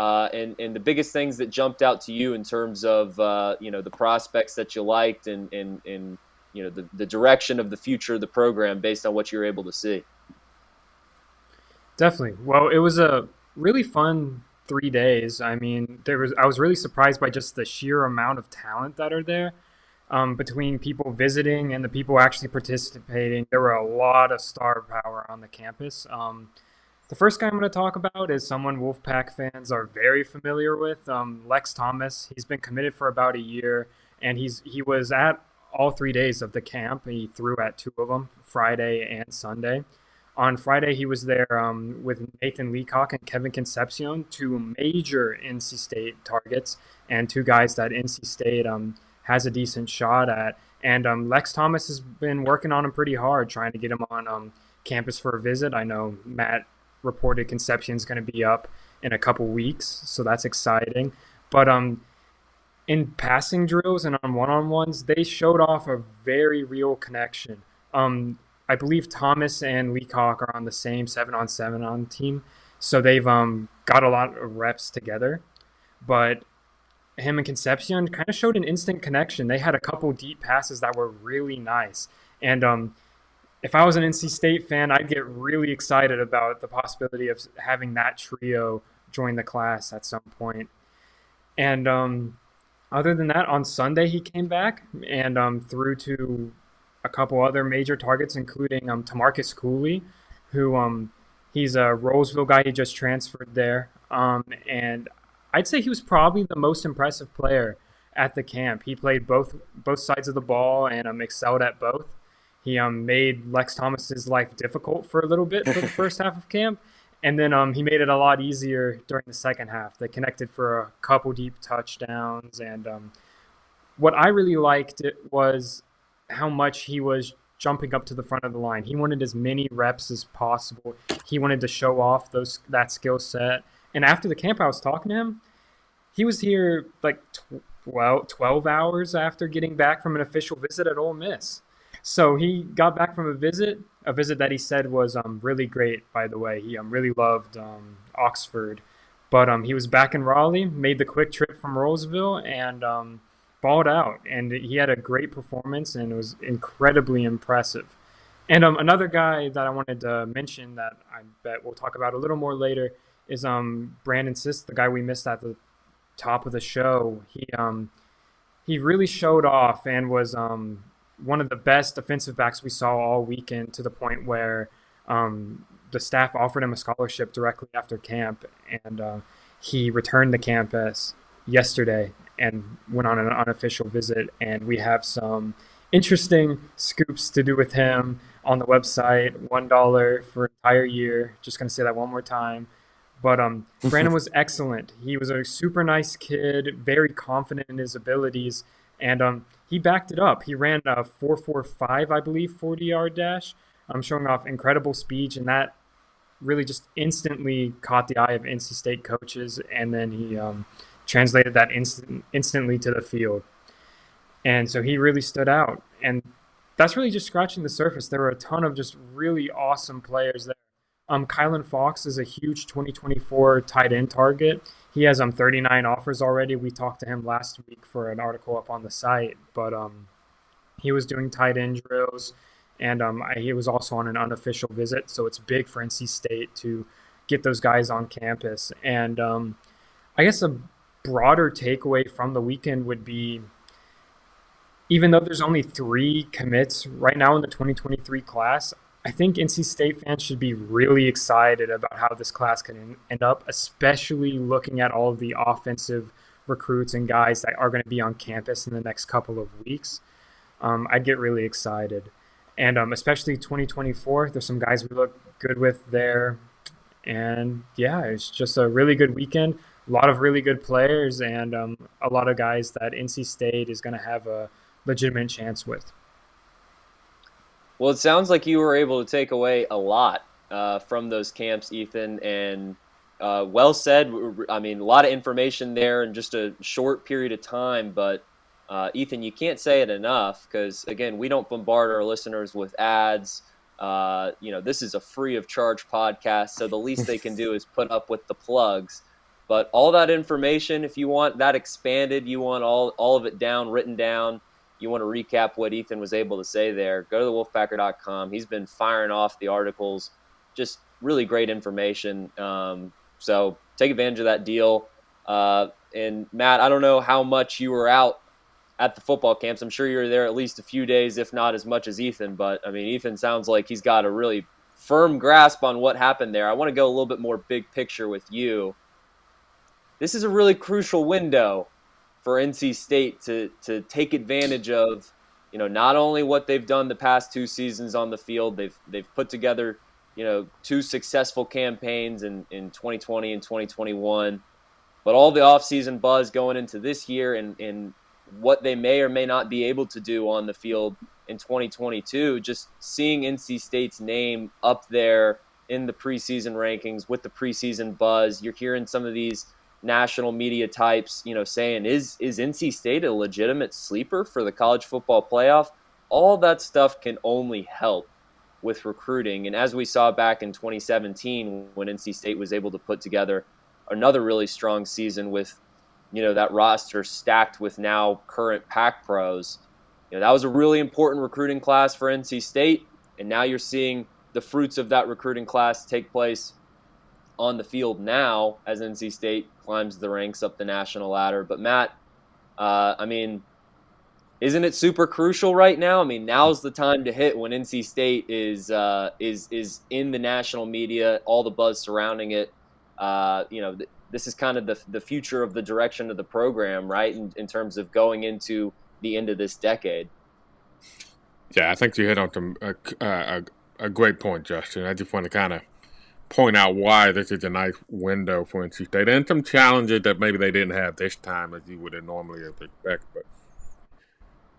A: Uh, and, and the biggest things that jumped out to you in terms of uh, you know the prospects that you liked and, and, and you know the, the direction of the future of the program based on what you're able to see?
B: Definitely. Well it was a really fun three days. I mean there was i was really surprised by just the sheer amount of talent that are there um, between people visiting and the people actually participating. There were a lot of star power on the campus. Um, the first guy i'm going to talk about is someone wolfpack fans are very familiar with um, lex thomas he's been committed for about a year and he's he was at all three days of the camp. He threw at two of them, Friday and Sunday. On Friday, he was there um, with Nathan Leacock and Kevin Concepcion, two major NC State targets, and two guys that NC State um, has a decent shot at. And um, Lex Thomas has been working on him pretty hard, trying to get him on um, campus for a visit. I know Matt reported Concepcion is going to be up in a couple weeks, so that's exciting. But um, in passing drills and on one-on-ones, they showed off a very real connection. Um, I believe Thomas and Leacock are on the same seven-on-seven on team, so they've um, got a lot of reps together. But him and Concepcion kind of showed an instant connection. They had a couple deep passes that were really nice, and um, if I was an NC State fan, I'd get really excited about the possibility of having that trio join the class at some point. And um, other than that, on Sunday he came back and um, threw to a couple other major targets, including um, Tamarcus Cooley, who um, he's a Rolesville guy. He just transferred there, um, and I'd say he was probably the most impressive player at the camp. He played both both sides of the ball and um, excelled at both. He um, made Lex Thomas's life difficult for a little bit for the first half of camp, and then um, he made it a lot easier during the second half. They connected for a couple deep touchdowns, and um, what I really liked was how much he was jumping up to the front of the line. He wanted as many reps as possible. He wanted to show off those that skill set. And after the camp, I was talking to him. He was here like 12, 12 hours after getting back from an official visit at Ole Miss. So he got back from a visit, a visit that he said was um, really great. By the way, he um, really loved um, Oxford, but um, he was back in Raleigh, made the quick trip from Rolesville, and um, balled out. And he had a great performance, and it was incredibly impressive. And um, another guy that I wanted to mention that I bet we'll talk about a little more later is um, Brandon Cisse, the guy we missed at the top of the show. He um, he really showed off and was um, one of the best defensive backs we saw all weekend to the point where um, the staff offered him a scholarship directly after camp, and uh, he returned the campus yesterday and went on an unofficial visit. And we have some interesting scoops to do with him on the website. One dollar for an entire year. Just gonna say that one more time. But um, Brandon was excellent. He was a super nice kid, very confident in his abilities, and um, he backed it up. He ran a 4.45, I believe, 40 yard dash, um, showing off incredible speed, and that really just instantly caught the eye of NC State coaches. And then he um, translated that instant, instantly to the field. And so he really stood out. And that's really just scratching the surface. There were a ton of just really awesome players there. Um, Kylan Fox is a huge 2024 tight end target. He has um 39 offers already. We talked to him last week for an article up on the site, but um he was doing tight end drills, and um he was also on an unofficial visit. So it's big for NC State to get those guys on campus. And um, I guess a broader takeaway from the weekend would be even though there's only three commits right now in the 2023 class, I think NC State fans should be really excited about how this class can end up, especially looking at all of the offensive recruits and guys that are going to be on campus in the next couple of weeks. Um, I'd get really excited. And um, especially 2024, there's some guys we look good with there. And yeah, it's just a really good weekend. A lot of really good players and um, a lot of guys that NC State is going to have a legitimate chance with.
A: Well, it sounds like you were able to take away a lot uh, from those camps, Ethan, and uh, well said. I mean, a lot of information there in just a short period of time, but uh, Ethan, you can't say it enough because, again, we don't bombard our listeners with ads. Uh, you know, this is a free of charge podcast, so the least they can do is put up with the plugs. But all that information, if you want that expanded, you want all, all of it down, written down, you want to recap what Ethan was able to say there, go to thewolfpacker.com. He's been firing off the articles, just really great information. Um, so take advantage of that deal. Uh, and Matt, I don't know how much you were out at the football camps. I'm sure you were there at least a few days, if not as much as Ethan. But I mean, Ethan sounds like he's got a really firm grasp on what happened there. I want to go a little bit more big picture with you. This is a really crucial window for NC State to to take advantage of, you know, not only what they've done the past two seasons on the field, they've they've put together, you know, two successful campaigns in, in 2020 and 2021, but all the offseason buzz going into this year and, and what they may or may not be able to do on the field in 2022, just seeing NC State's name up there in the preseason rankings with the preseason buzz, you're hearing some of these – national media types, you know, saying is is NC State a legitimate sleeper for the college football playoff? All that stuff can only help with recruiting. And as we saw back in 2017 when NC State was able to put together another really strong season with you know that roster stacked with now current pack pros you know that was a really important recruiting class for nc state and now you're seeing the fruits of that recruiting class take place on the field now as NC State climbs the ranks up the national ladder. But Matt, uh, I mean, isn't it super crucial right now? I mean, now's the time to hit when NC State is uh, is is in the national media, all the buzz surrounding it. Uh, you know, th- this is kind of the the future of the direction of the program, right? In, in terms of going into the end of this decade.
C: Yeah, I think you hit on some uh, a, a great point, Justin. I just want to kind of point out why this is a nice window for NC State and some challenges that maybe they didn't have this time as you would have normally expect. But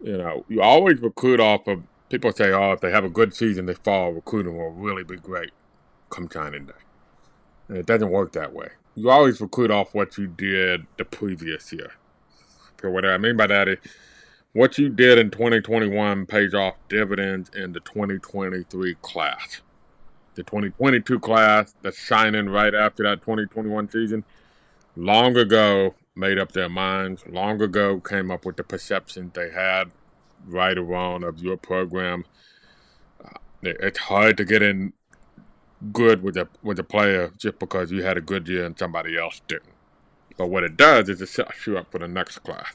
C: you know, you always recruit off of people say, oh, if they have a good season this fall, recruiting will really be great come signing day. And it doesn't work that way. You always recruit off what you did the previous year. So what I mean by that is what you did in 2021 pays off dividends in the 2023 class the 2022 class that's shining right after that 2021 season, long ago made up their minds, long ago came up with the perception they had, right or wrong, of your program. Uh, it's hard to get in good with a with a player just because you had a good year and somebody else didn't. But what it does is it sets you up for the next class.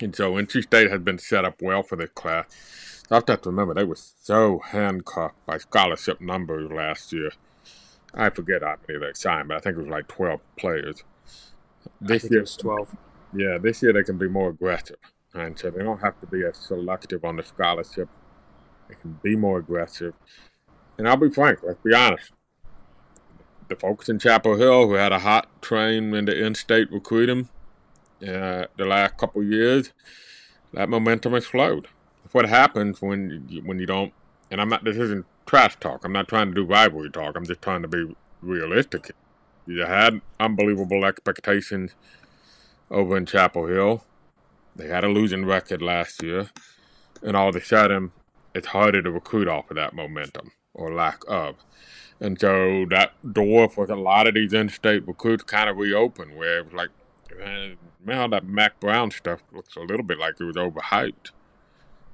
C: And so NC State has been set up well for this class. I have got to remember they were so handcuffed by scholarship numbers last year. I forget how many they signed, but I think it was like twelve players.
B: This year, it was twelve.
C: Yeah, this year they can be more aggressive, and so they don't have to be as selective on the scholarship. They can be more aggressive. And I'll be frank, let's be honest. The folks in Chapel Hill who had a hot train in the in-state recruiting uh, the last couple years, that momentum has flowed what happens when you, when you don't. And I'm not. This isn't trash talk. I'm not trying to do rivalry talk. I'm just trying to be realistic. You had unbelievable expectations over in Chapel Hill. They had a losing record last year, and all of a sudden, it's harder to recruit off of that momentum or lack of. And so that door for a lot of these in-state recruits kind of reopened, where it was like, man, man, that Mack Brown stuff looks a little bit like it was overhyped.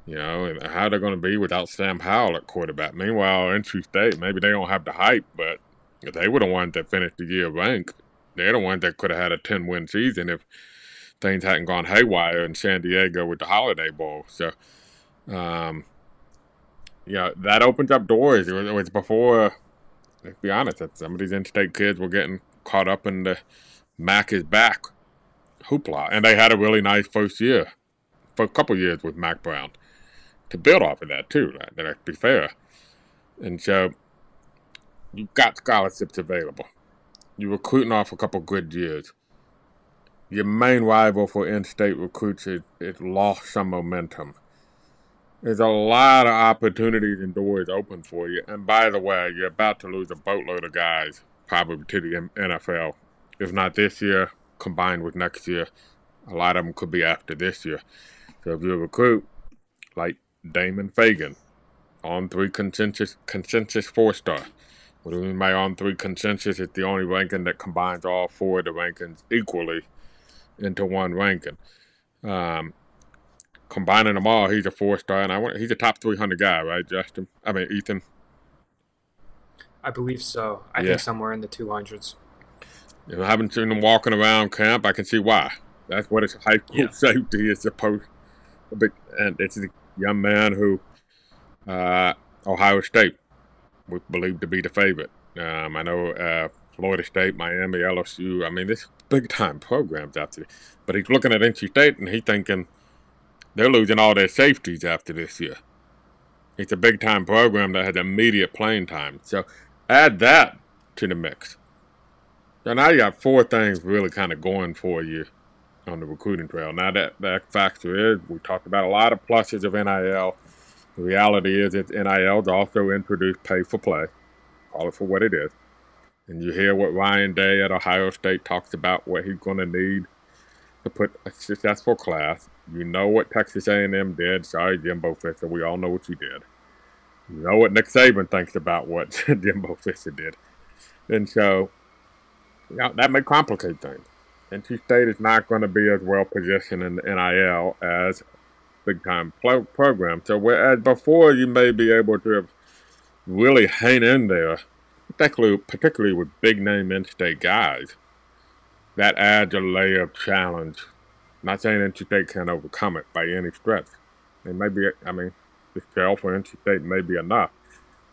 C: You know, and how they're going to be without Sam Howell at quarterback. Meanwhile, NC State, maybe they don't have the hype, but they were the ones that finished the year ranked. They're the ones that could have had a 10 win season if things hadn't gone haywire in San Diego with the Holiday Bowl. So, um, yeah, that opens up doors. It was, it was before, let's be honest, some of these in state kids were getting caught up in the Mack is back hoopla. And they had a really nice first year, for a couple years with Mack Brown to build off of that too. That, that be fair. And so you've got scholarships available. You're recruiting off a couple good years. Your main rival for in-state recruits is, is lost some momentum. There's a lot of opportunities and doors open for you. And by the way, you're about to lose a boatload of guys probably to the NFL. If not this year, combined with next year. A lot of them could be after this year. So if you recruit like Damon Fagan, On3 consensus consensus four star. What do we mean by On3 consensus? It's the only ranking that combines all four of the rankings equally into one ranking. Um, combining them all, he's a four star, and I want he's a top three hundred guy, right, Justin? I mean Ethan.
B: I believe so. I yeah. think somewhere in the two hundreds.
C: You know, I haven't seen him walking around camp. I can see why. That's what his high school yeah. safety is supposed to be. And it's a young man who uh, Ohio State we believe to be the favorite. Um, I know uh, Florida State, Miami, LSU. I mean, this big time programs after this. But he's looking at NC State and he's thinking they're losing all their safeties after this year. It's a big time program that has immediate playing time. So add that to the mix. So now you got four things really kind of going for you on the recruiting trail. Now that that factor is, we talked about a lot of pluses of NIL. The reality is that NIL's also introduced pay for play. Call it for what it is. And you hear what Ryan Day at Ohio State talks about what he's going to need to put a successful class. You know what Texas A&M did. Sorry, Jimbo Fisher. We all know what you did. You know what Nick Saban thinks about what Jimbo Fisher did. And so, know, that may complicate things. NC State is not going to be as well positioned in the NIL as big time program. So whereas before you may be able to really hang in there, particularly particularly with big name in-state guys, that adds a layer of challenge. I'm not saying NC State can't overcome it by any stretch. It may be, I mean, the shell for NC State may be enough,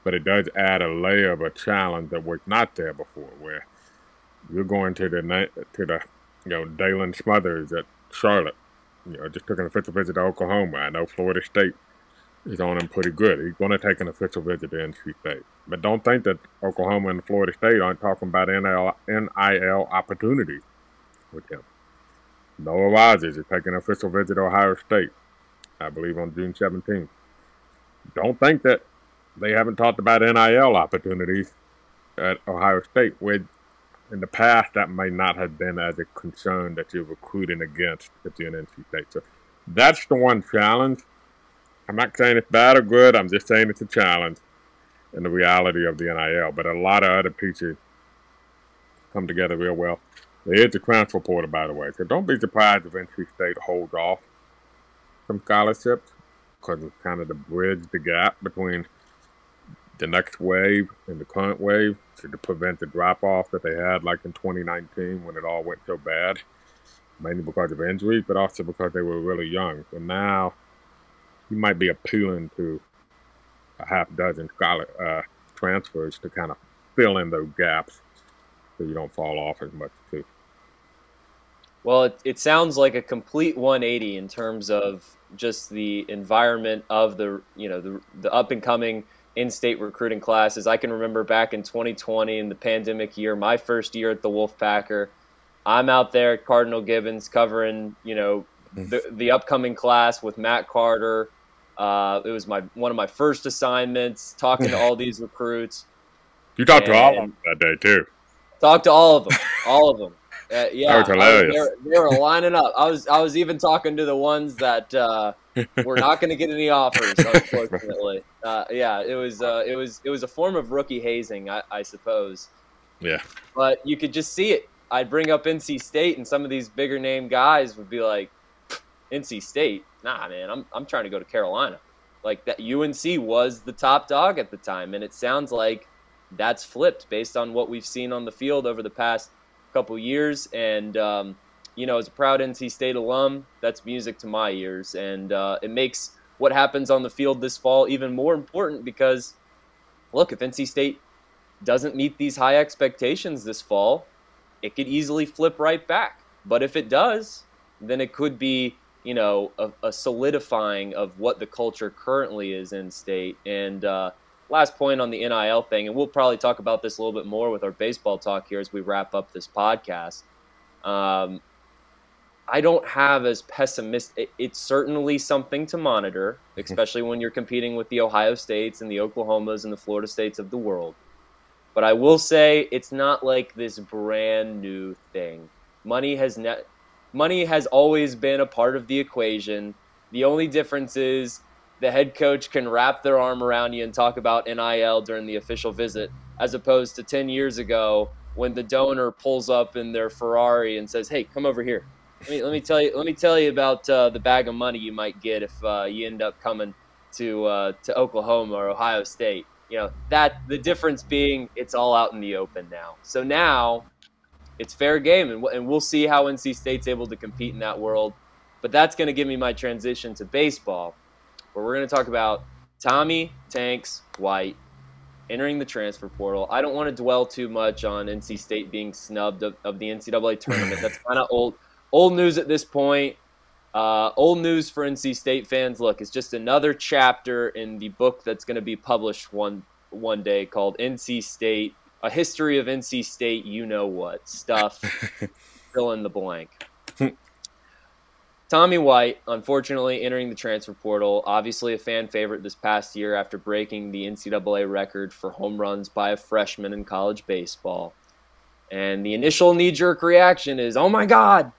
C: but it does add a layer of a challenge that was not there before, where you're going to the to the you know Daylan Smothers at Charlotte you know, just took an official visit to Oklahoma. I know Florida State is on him pretty good. He's going to take an official visit to NC State. But don't think that Oklahoma and Florida State aren't talking about NIL, NIL opportunities with him. Noah Rogers is taking an official visit to Ohio State, I believe on June 17th. Don't think that they haven't talked about NIL opportunities at Ohio State, with in the past that might not have been as a concern that you're recruiting against if you're an NC State. So that's the one challenge. I'm not saying it's bad or good. I'm just saying it's a challenge in the reality of the NIL. But a lot of other pieces come together real well. There is the transfer portal, by the way. So don't be surprised if NC State holds off some scholarships because it's kind of the bridge the gap between the next wave and the current wave to prevent the drop off that they had like in 2019 when it all went so bad, mainly because of injuries, but also because they were really young. So now you might be appealing to a half dozen scholar, uh, transfers to kind of fill in those gaps so you don't fall off as much too.
A: Well, it, it sounds like a complete 180 in terms of just the environment of the you know the the up and coming in-state recruiting classes. I can remember back in 2020 in the pandemic year, my first year at the Wolfpacker. I'm out there at Cardinal Gibbons covering, you know, mm. the, the upcoming class with Matt Carter. Uh, it was my one of my first assignments, talking to all these recruits.
C: You talked to all of them that day too.
A: Talked to all of them, all of them. Uh, yeah, that was hilarious. they, were, they, were, lining up. I was I was even talking to the ones that uh, we're not going to get any offers, unfortunately. Uh, yeah, it was uh, it was it was a form of rookie hazing, I, I suppose.
C: Yeah.
A: But you could just see it. I'd bring up NC State, and some of these bigger name guys would be like, "NC State? Nah, man, I'm I'm trying to go to Carolina." Like that, UNC was the top dog at the time, and it sounds like that's flipped based on what we've seen on the field over the past couple years. And um, you know, as a proud NC State alum, that's music to my ears, and uh, it makes what happens on the field this fall even more important because, look, if NC State doesn't meet these high expectations this fall, it could easily flip right back. But if it does, then it could be, you know, a, a solidifying of what the culture currently is in state. And uh, last point on the NIL thing, and we'll probably talk about this a little bit more with our baseball talk here as we wrap up this podcast. Um, I don't have as pessimistic. It's certainly something to monitor, especially when you're competing with the Ohio States and the Oklahomas and the Florida States of the world. But I will say it's not like this brand new thing. Money has ne- money has always been a part of the equation. The only difference is the head coach can wrap their arm around you and talk about NIL during the official visit, as opposed to 10 years ago when the donor pulls up in their Ferrari and says, "Hey, come over here." Let me, let me tell you. Let me tell you about uh, the bag of money you might get if uh, you end up coming to uh, to Oklahoma or Ohio State. You know that the difference being it's all out in the open now. So now it's fair game, and, and we'll see how NC State's able to compete in that world. But that's going to give me my transition to baseball, where we're going to talk about Tommy Tanks White entering the transfer portal. I don't want to dwell too much on NC State being snubbed of, of the NCAA tournament. That's kind of old old news at this point. Uh, old news for NC State fans. Look, it's just another chapter in the book that's going to be published one one day called NC State: A History of NC State. You know what stuff? Fill in the blank. Tommy White, unfortunately, entering the transfer portal. Obviously, a fan favorite this past year after breaking the NCAA record for home runs by a freshman in college baseball. And the initial knee jerk reaction is, oh my God,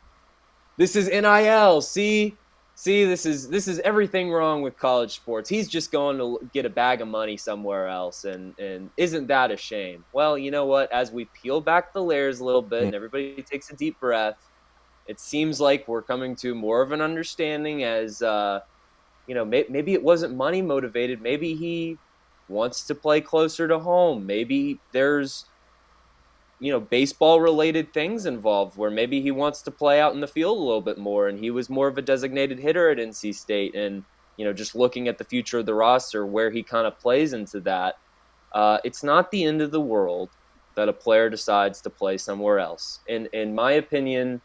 A: this is NIL. See, see, this is this is everything wrong with college sports. He's just going to get a bag of money somewhere else, and and isn't that a shame? Well, you know what? As we peel back the layers a little bit, and everybody takes a deep breath, it seems like we're coming to more of an understanding. As uh, you know, may, maybe it wasn't money motivated. Maybe he wants to play closer to home. Maybe there's you know baseball related things involved where maybe he wants to play out in the field a little bit more and he was more of a designated hitter at NC State and you know just looking at the future of the roster where he kind of plays into that uh, it's not the end of the world that a player decides to play somewhere else. And in my opinion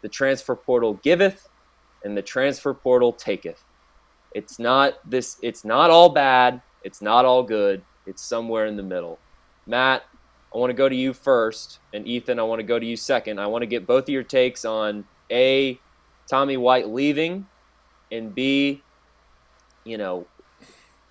A: the transfer portal giveth and the transfer portal taketh. It's not this it's not all bad it's not all good it's somewhere in the middle. Matt I want to go to you first, and Ethan, I want to go to you second. I want to get both of your takes on A, Tommy White leaving, and B, you know,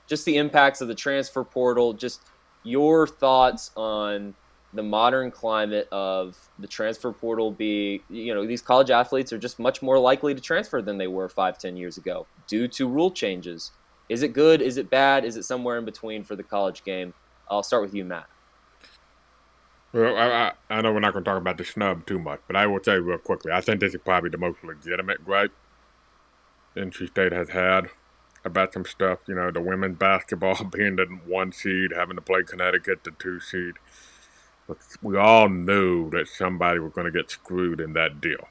A: just the impacts of the transfer portal, just your thoughts on the modern climate of the transfer portal be you know these college athletes are just much more likely to transfer than they were five ten years ago due to rule changes. Is it good? Is it bad? Is it somewhere in between for the college game? I'll start with you matt
C: well, I, I, know we're not going to talk about the snub too much, but I will say real quickly, I think this is probably the most legitimate gripe NC State has had about some stuff. You know, the women's basketball being the one seed, having to play Connecticut, the two seed. But we all knew that somebody was going to get screwed in that deal.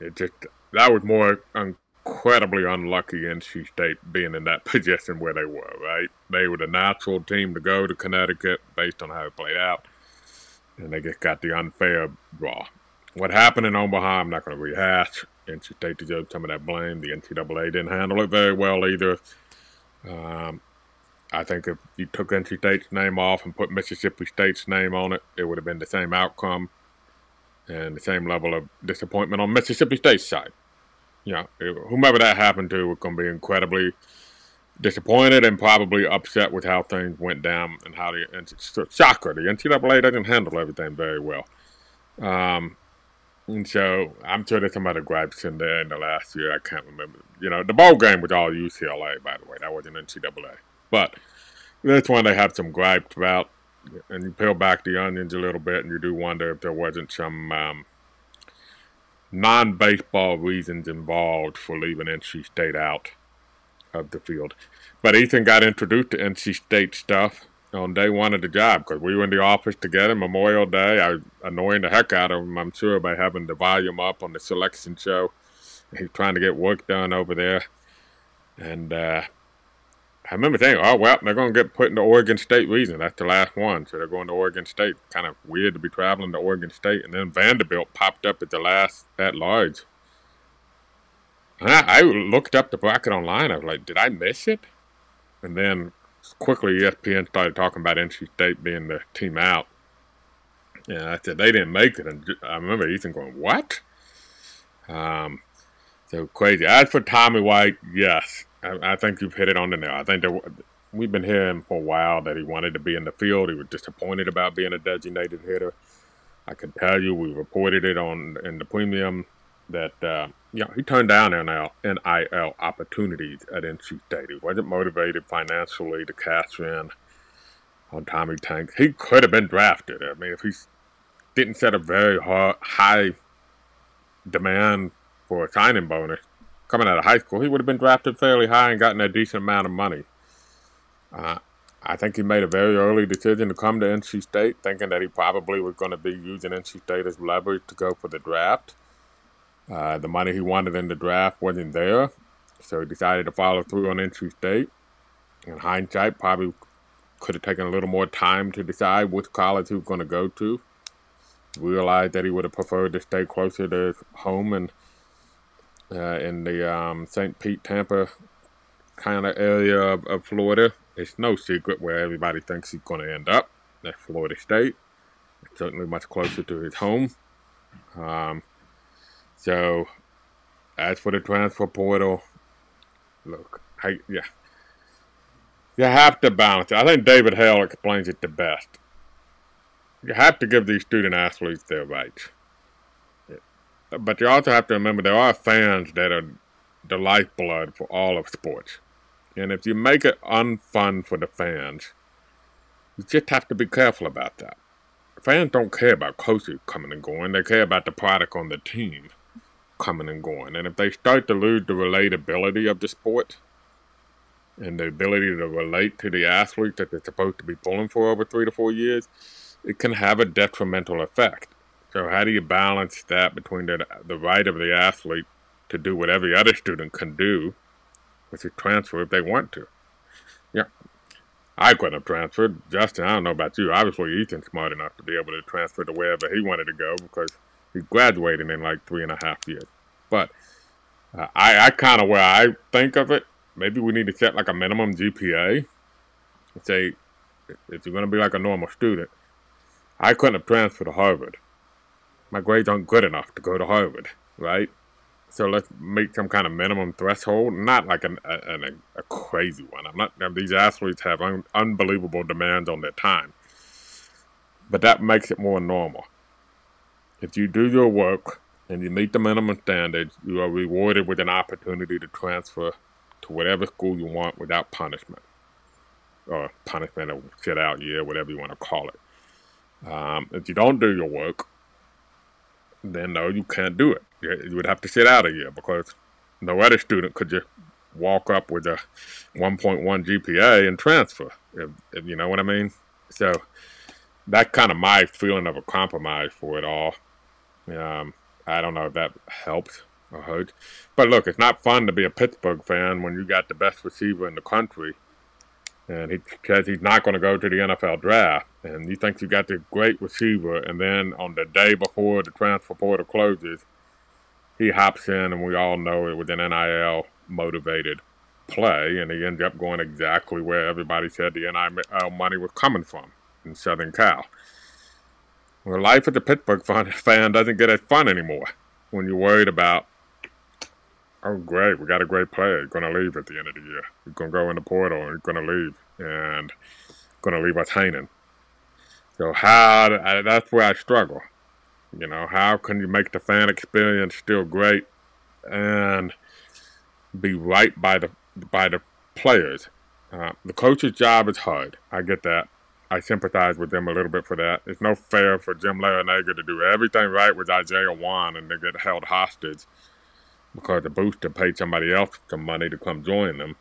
C: It just that was more incredibly unlucky NC State being in that position where they were. Right, they were the natural team to go to Connecticut based on how it played out and they just got the unfair draw. What happened in Omaha, I'm not going to rehash. NC State deserved some of that blame. The NCAA didn't handle it very well either. Um, I think if you took NC State's name off and put Mississippi State's name on it, it would have been the same outcome and the same level of disappointment on Mississippi State's side. Know, whomever that happened to was going to be incredibly disappointed and probably upset with how things went down and how the and soccer, the NCAA doesn't handle everything very well. Um, And so I'm sure there's some other gripes in there in the last year. I can't remember. You know, the bowl game was all UCLA, by the way. That wasn't NCAA. But this one they have some gripes about. And you peel back the onions a little bit, and you do wonder if there wasn't some um, non baseball reasons involved for leaving NC State out of the field. But Ethan got introduced to NC State stuff on day one of the job because we were in the office together Memorial Day. I annoying the heck out of him, I'm sure, by having the volume up on the selection show. He's trying to get work done over there. And uh, I remember thinking, oh, well, they're going to get put into Oregon State region. That's the last one. So they're going to Oregon State. Kind of weird to be traveling to Oregon State. And then Vanderbilt popped up at the last at large. I, I looked up the bracket online. I was like, did I miss it? And then quickly ESPN started talking about NC State being the team out. And I said they didn't make it, and I remember Ethan going, "What?" Um, so crazy. As for Tommy White, yes, I, I think you've hit it on the nail. I think there, we've been hearing for a while that he wanted to be in the field. He was disappointed about being a designated hitter. I can tell you, we reported it on in the premium that uh, you know, he turned down NIL, NIL opportunities at NC State. He wasn't motivated financially to cash in on Tommy Tanks. He could have been drafted. I mean, if he didn't set a very high demand for a signing bonus coming out of high school, he would have been drafted fairly high and gotten a decent amount of money. Uh, I think he made a very early decision to come to NC State, thinking that he probably was going to be using NC State as leverage to go for the draft. Uh, the money he wanted in the draft wasn't there, so he decided to follow through on NC State. In hindsight, probably could have taken a little more time to decide which college he was going to go to. Realized that he would have preferred to stay closer to his home and uh, in the um, St. Pete, Tampa kind of area of, of Florida. It's no secret where everybody thinks he's going to end up. That's Florida State. It's certainly much closer to his home. Um, so, as for the transfer portal, look, I, yeah, you have to balance it. I think David Hale explains it the best. You have to give these student athletes their rights. But you also have to remember there are fans that are the lifeblood for all of sports. And if you make it unfun for the fans, you just have to be careful about that. Fans don't care about coaches coming and going, they care about the product on the team coming and going. And if they start to lose the relatability of the sport and the ability to relate to the athlete that they're supposed to be pulling for over three to four years, it can have a detrimental effect. So how do you balance that between the, the right of the athlete to do what every other student can do, which is transfer if they want to? Yeah, I couldn't have transferred. Justin, I don't know about you. Obviously, Ethan's smart enough to be able to transfer to wherever he wanted to go because – He's graduating in like three and a half years. But uh, I, I kind of where I think of it, maybe we need to set like a minimum GPA. Say, if you're going to be like a normal student, I couldn't have transferred to Harvard. My grades aren't good enough to go to Harvard, right? So let's make some kind of minimum threshold, not like an, a, a, a crazy one. I'm not. These athletes have un, unbelievable demands on their time, but that makes it more normal. If you do your work and you meet the minimum standards, you are rewarded with an opportunity to transfer to whatever school you want without punishment. Or punishment or sit out year, whatever you want to call it. Um, if you don't do your work, then no, you can't do it. You would have to sit out a year because no other student could just walk up with a 1.1 GPA and transfer. If, if you know what I mean? So that's kind of my feeling of a compromise for it all. Um, I don't know if that helped or hurt. But look, it's not fun to be a Pittsburgh fan when you got the best receiver in the country and he says he's not going to go to the NFL draft, and you think you got the great receiver, and then on the day before the transfer portal closes, he hops in, and we all know it was an NIL motivated play, and he ends up going exactly where everybody said the NIL money was coming from in Southern Cal. Well, life as the Pittsburgh fan doesn't get as fun anymore when you're worried about, oh, great, we got a great player. Going to leave at the end of the year. He's going to go in the portal and he's going to leave and going to leave us hanging. So how, that's where I struggle. You know, how can you make the fan experience still great and be right by the by the players? Uh, the coach's job is hard. I get that. I sympathize with them a little bit for that. It's no fair for Jim Larrañaga to do everything right with Isaiah Wong and to get held hostage because the booster paid somebody else some money to come join them,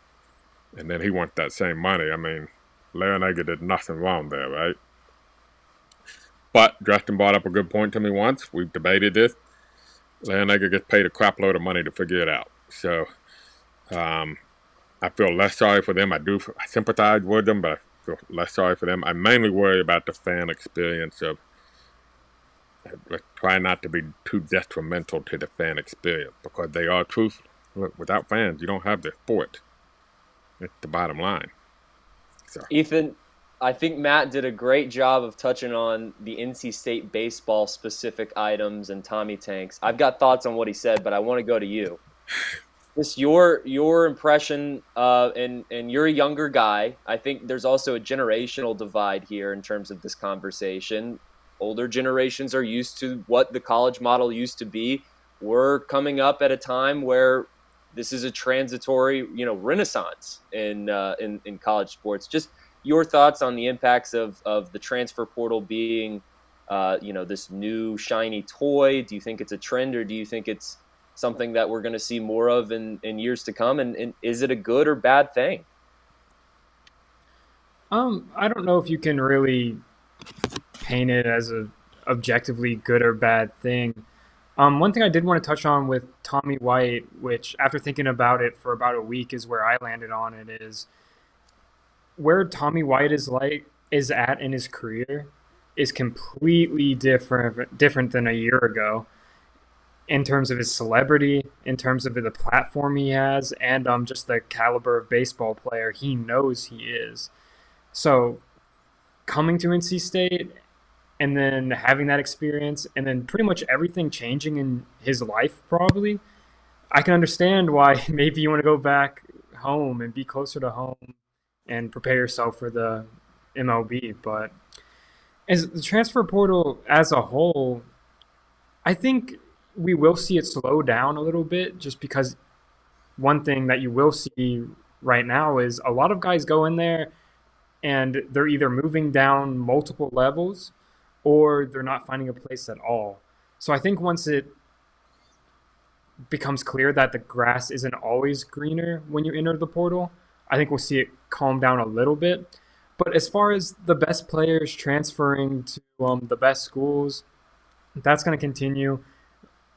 C: and then he wants that same money. I mean, Larrañaga did nothing wrong there, right? But Justin brought up a good point to me once. We've debated this. Larrañaga gets paid a crap load of money to figure it out. So um, I feel less sorry for them. I do I sympathize with them, but feel less sorry for them. I mainly worry about the fan experience of uh, try not to be too detrimental to the fan experience because they are truth. Look, without fans, you don't have the sport. It's the bottom line.
A: So. Ethan, I think Matt did a great job of touching on the NC State baseball specific items and Tommy Tanks. I've got thoughts on what he said, but I want to go to you. Just your your impression, uh, and and you're a younger guy. I think there's also a generational divide here in terms of this conversation. Older generations are used to what the college model used to be. We're coming up at a time where this is a transitory, you know, renaissance in uh, in in college sports. Just your thoughts on the impacts of of the transfer portal being, uh, you know, this new shiny toy. Do you think it's a trend, or do you think it's something that we're going to see more of in in years to come? And, and is it a good or bad thing?
B: Um, I don't know if you can really paint it as a objectively good or bad thing. Um, one thing I did want to touch on with Tommy White, which after thinking about it for about a week is where I landed on it, is where Tommy White is like is at in his career is completely different different than a year ago in terms of his celebrity, in terms of the platform he has, and um just the caliber of baseball player he knows he is. So coming to NC State and then having that experience and then pretty much everything changing in his life probably i can understand why maybe you want to go back home and be closer to home and prepare yourself for the mlb but as the transfer portal as a whole i think we will see it slow down a little bit just because one thing that you will see right now is a lot of guys go in there and they're either moving down multiple levels or they're not finding a place at all. So I think once it becomes clear that the grass isn't always greener when you enter the portal, I think we'll see it calm down a little bit. But as far as the best players transferring to um, the best schools, that's going to continue.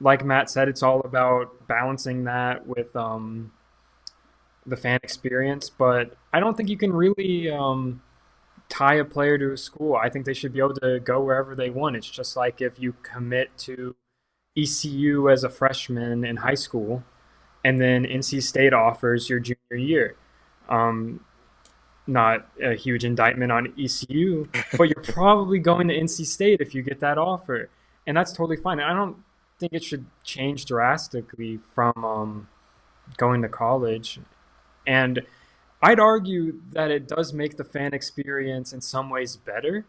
B: Like Matt said, it's all about balancing that with um, the fan experience. But I don't think you can really um, tie a player to a school. I think they should be able to go wherever they want. It's just like if you commit to ECU as a freshman in high school, and then NC State offers your junior year. Um, not a huge indictment on ECU, but you're probably going to NC State if you get that offer, and that's totally fine. I don't think it should change drastically from um, going to college, and I'd argue that it does make the fan experience in some ways better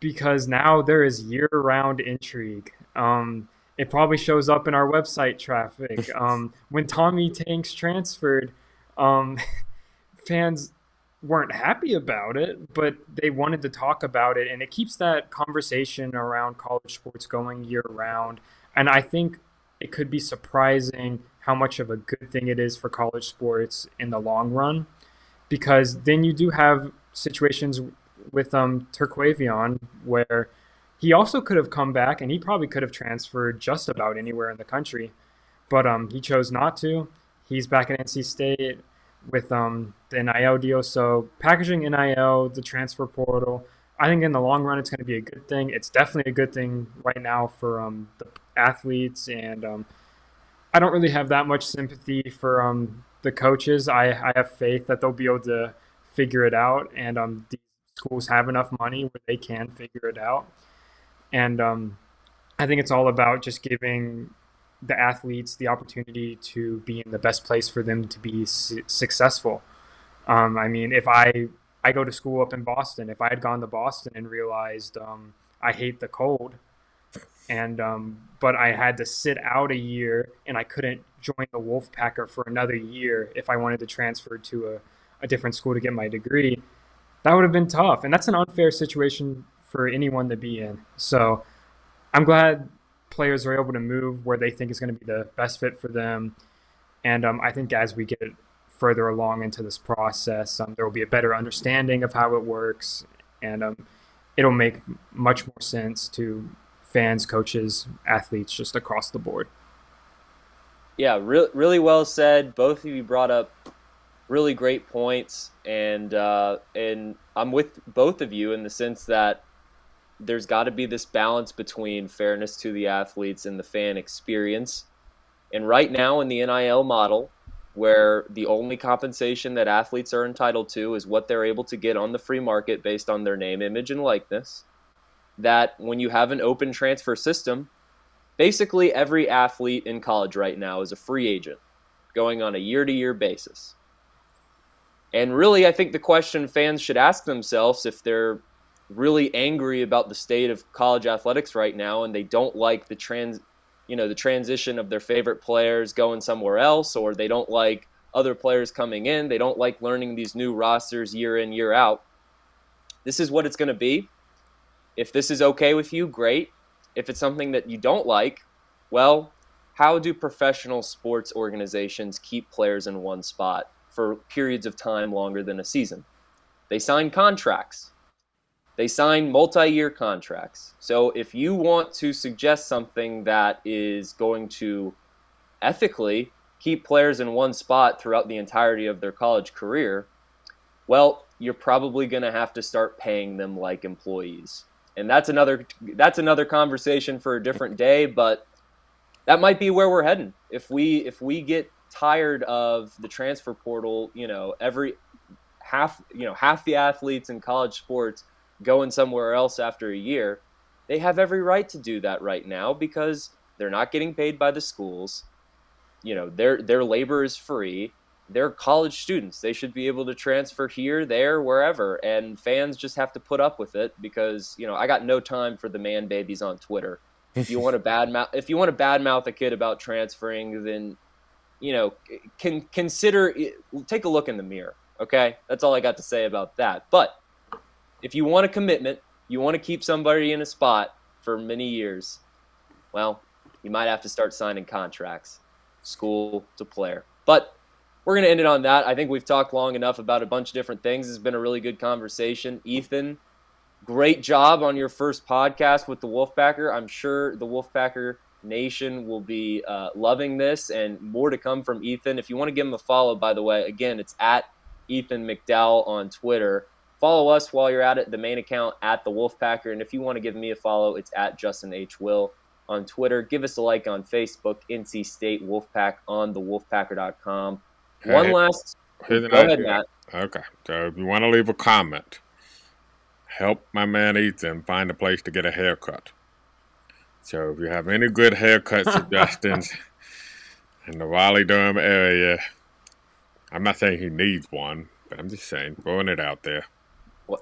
B: because now there is year round intrigue. Um, it probably shows up in our website traffic. Um, when Tommy Tanks transferred, um, fans weren't happy about it, but they wanted to talk about it, and it keeps that conversation around college sports going year round. And I think it could be surprising how much of a good thing it is for college sports in the long run because then you do have situations with um Terquavion where he also could have come back and he probably could have transferred just about anywhere in the country, but um he chose not to. He's back at NC State with um the NIL deal. So packaging NIL, the transfer portal, I think in the long run it's going to be a good thing. It's definitely a good thing right now for um the athletes and um I don't really have that much sympathy for um the coaches, I, I have faith that they'll be able to figure it out. And um, these schools have enough money where they can figure it out. And um, I think it's all about just giving the athletes the opportunity to be in the best place for them to be su- successful. Um, I mean, if I I go to school up in Boston, if I had gone to Boston and realized um, I hate the cold, and um, but I had to sit out a year, and I couldn't join the Wolfpacker for another year if I wanted to transfer to a, a different school to get my degree. That would have been tough, and that's an unfair situation for anyone to be in. So I'm glad players are able to move where they think is going to be the best fit for them. And um, I think as we get further along into this process, um, there will be a better understanding of how it works, and um, it'll make much more sense to fans, coaches, athletes, just across the board.
A: Yeah, re- really well said. Both of you brought up really great points, and uh, and I'm with both of you in the sense that there's got to be this balance between fairness to the athletes and the fan experience. And right now in the NIL model, where the only compensation that athletes are entitled to is what they're able to get on the free market based on their name, image, and likeness, that when you have an open transfer system, basically every athlete in college right now is a free agent going on a year to year basis. And really, I think the question fans should ask themselves if they're really angry about the state of college athletics right now and they don't like the trans you know the transition of their favorite players going somewhere else or they don't like other players coming in they don't like learning these new rosters year in year out this is what it's going to be if this is okay with you great if it's something that you don't like well how do professional sports organizations keep players in one spot for periods of time longer than a season they sign contracts they sign multi year contracts. So if you want to suggest something that is going to ethically keep players in one spot throughout the entirety of their college career, well, you're probably going to have to start paying them like employees. And that's another that's another conversation for a different day, but that might be where we're heading. If we if we get tired of the transfer portal, you know, every half, you know, half the athletes in college sports going somewhere else after a year, they have every right to do that right now because they're not getting paid by the schools. You know, their their labor is free. They're college students. They should be able to transfer here, there, wherever. And fans just have to put up with it because, you know, I got no time for the man babies on Twitter. If you want to bad mouth if you want to badmouth a kid about transferring, then you know, can consider take a look in the mirror. Okay? That's all I got to say about that. But if you want a commitment, you want to keep somebody in a spot for many years, well, you might have to start signing contracts, school to player. But we're going to end it on that. I think we've talked long enough about a bunch of different things. It's been a really good conversation. Ethan, great job on your first podcast with the Wolfpacker. I'm sure the Wolfpacker Nation will be uh, loving this and more to come from Ethan. If you want to give him a follow, by the way, again, it's at Ethan McDowell on Twitter. Follow us while you're at it, the main account at the Wolfpacker. And if you want to give me a follow, it's at Justin H. Will on Twitter. Give us a like on Facebook, NC State Wolfpack on the wolfpacker.com. Hey, One last.
C: Here's an idea. Matt. Okay. So if you want to leave a comment, help my man Ethan find a place to get a haircut. So if you have any good haircut suggestions in the Raleigh Durham area, I'm not saying he needs one, but I'm just saying, throwing it out there.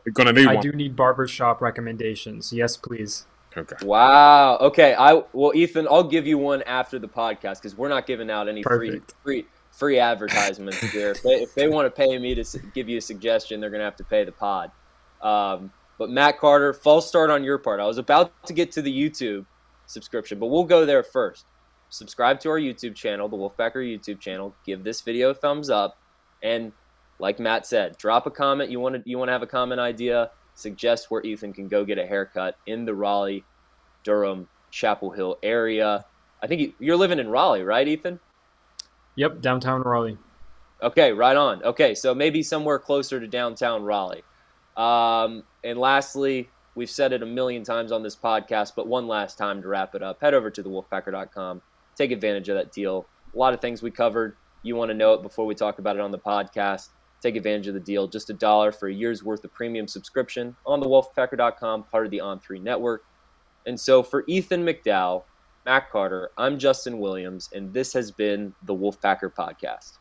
B: You're gonna need I one. do need barbershop recommendations. Yes, please.
A: Okay. Wow. Okay. I well, Ethan, I'll give you one after the podcast because we're not giving out any Perfect. free free free advertisements here. if they, they want to pay me to give you a suggestion, they're gonna have to pay the pod. Um, but Matt Carter, false start on your part. I was about to get to the YouTube subscription, but we'll go there first. Subscribe to our YouTube channel, the Wolfpacker YouTube channel. Give this video a thumbs up, and like Matt said, drop a comment. You want to you want to have a comment idea? Suggest where Ethan can go get a haircut in the Raleigh, Durham, Chapel Hill area. I think you're living in Raleigh, right, Ethan?
B: Yep, downtown Raleigh.
A: Okay, right on. Okay, so maybe somewhere closer to downtown Raleigh. Um, and lastly, we've said it a million times on this podcast, but one last time to wrap it up, head over to thewolfpacker.com. Take advantage of that deal. A lot of things we covered. You want to know it before we talk about it on the podcast. Take advantage of the deal. Just a dollar for a year's worth of premium subscription on the wolfpacker.com, part of the On3 network. And so for Ethan McDowell, Matt Carter, I'm Justin Williams, and this has been the Wolfpacker Podcast.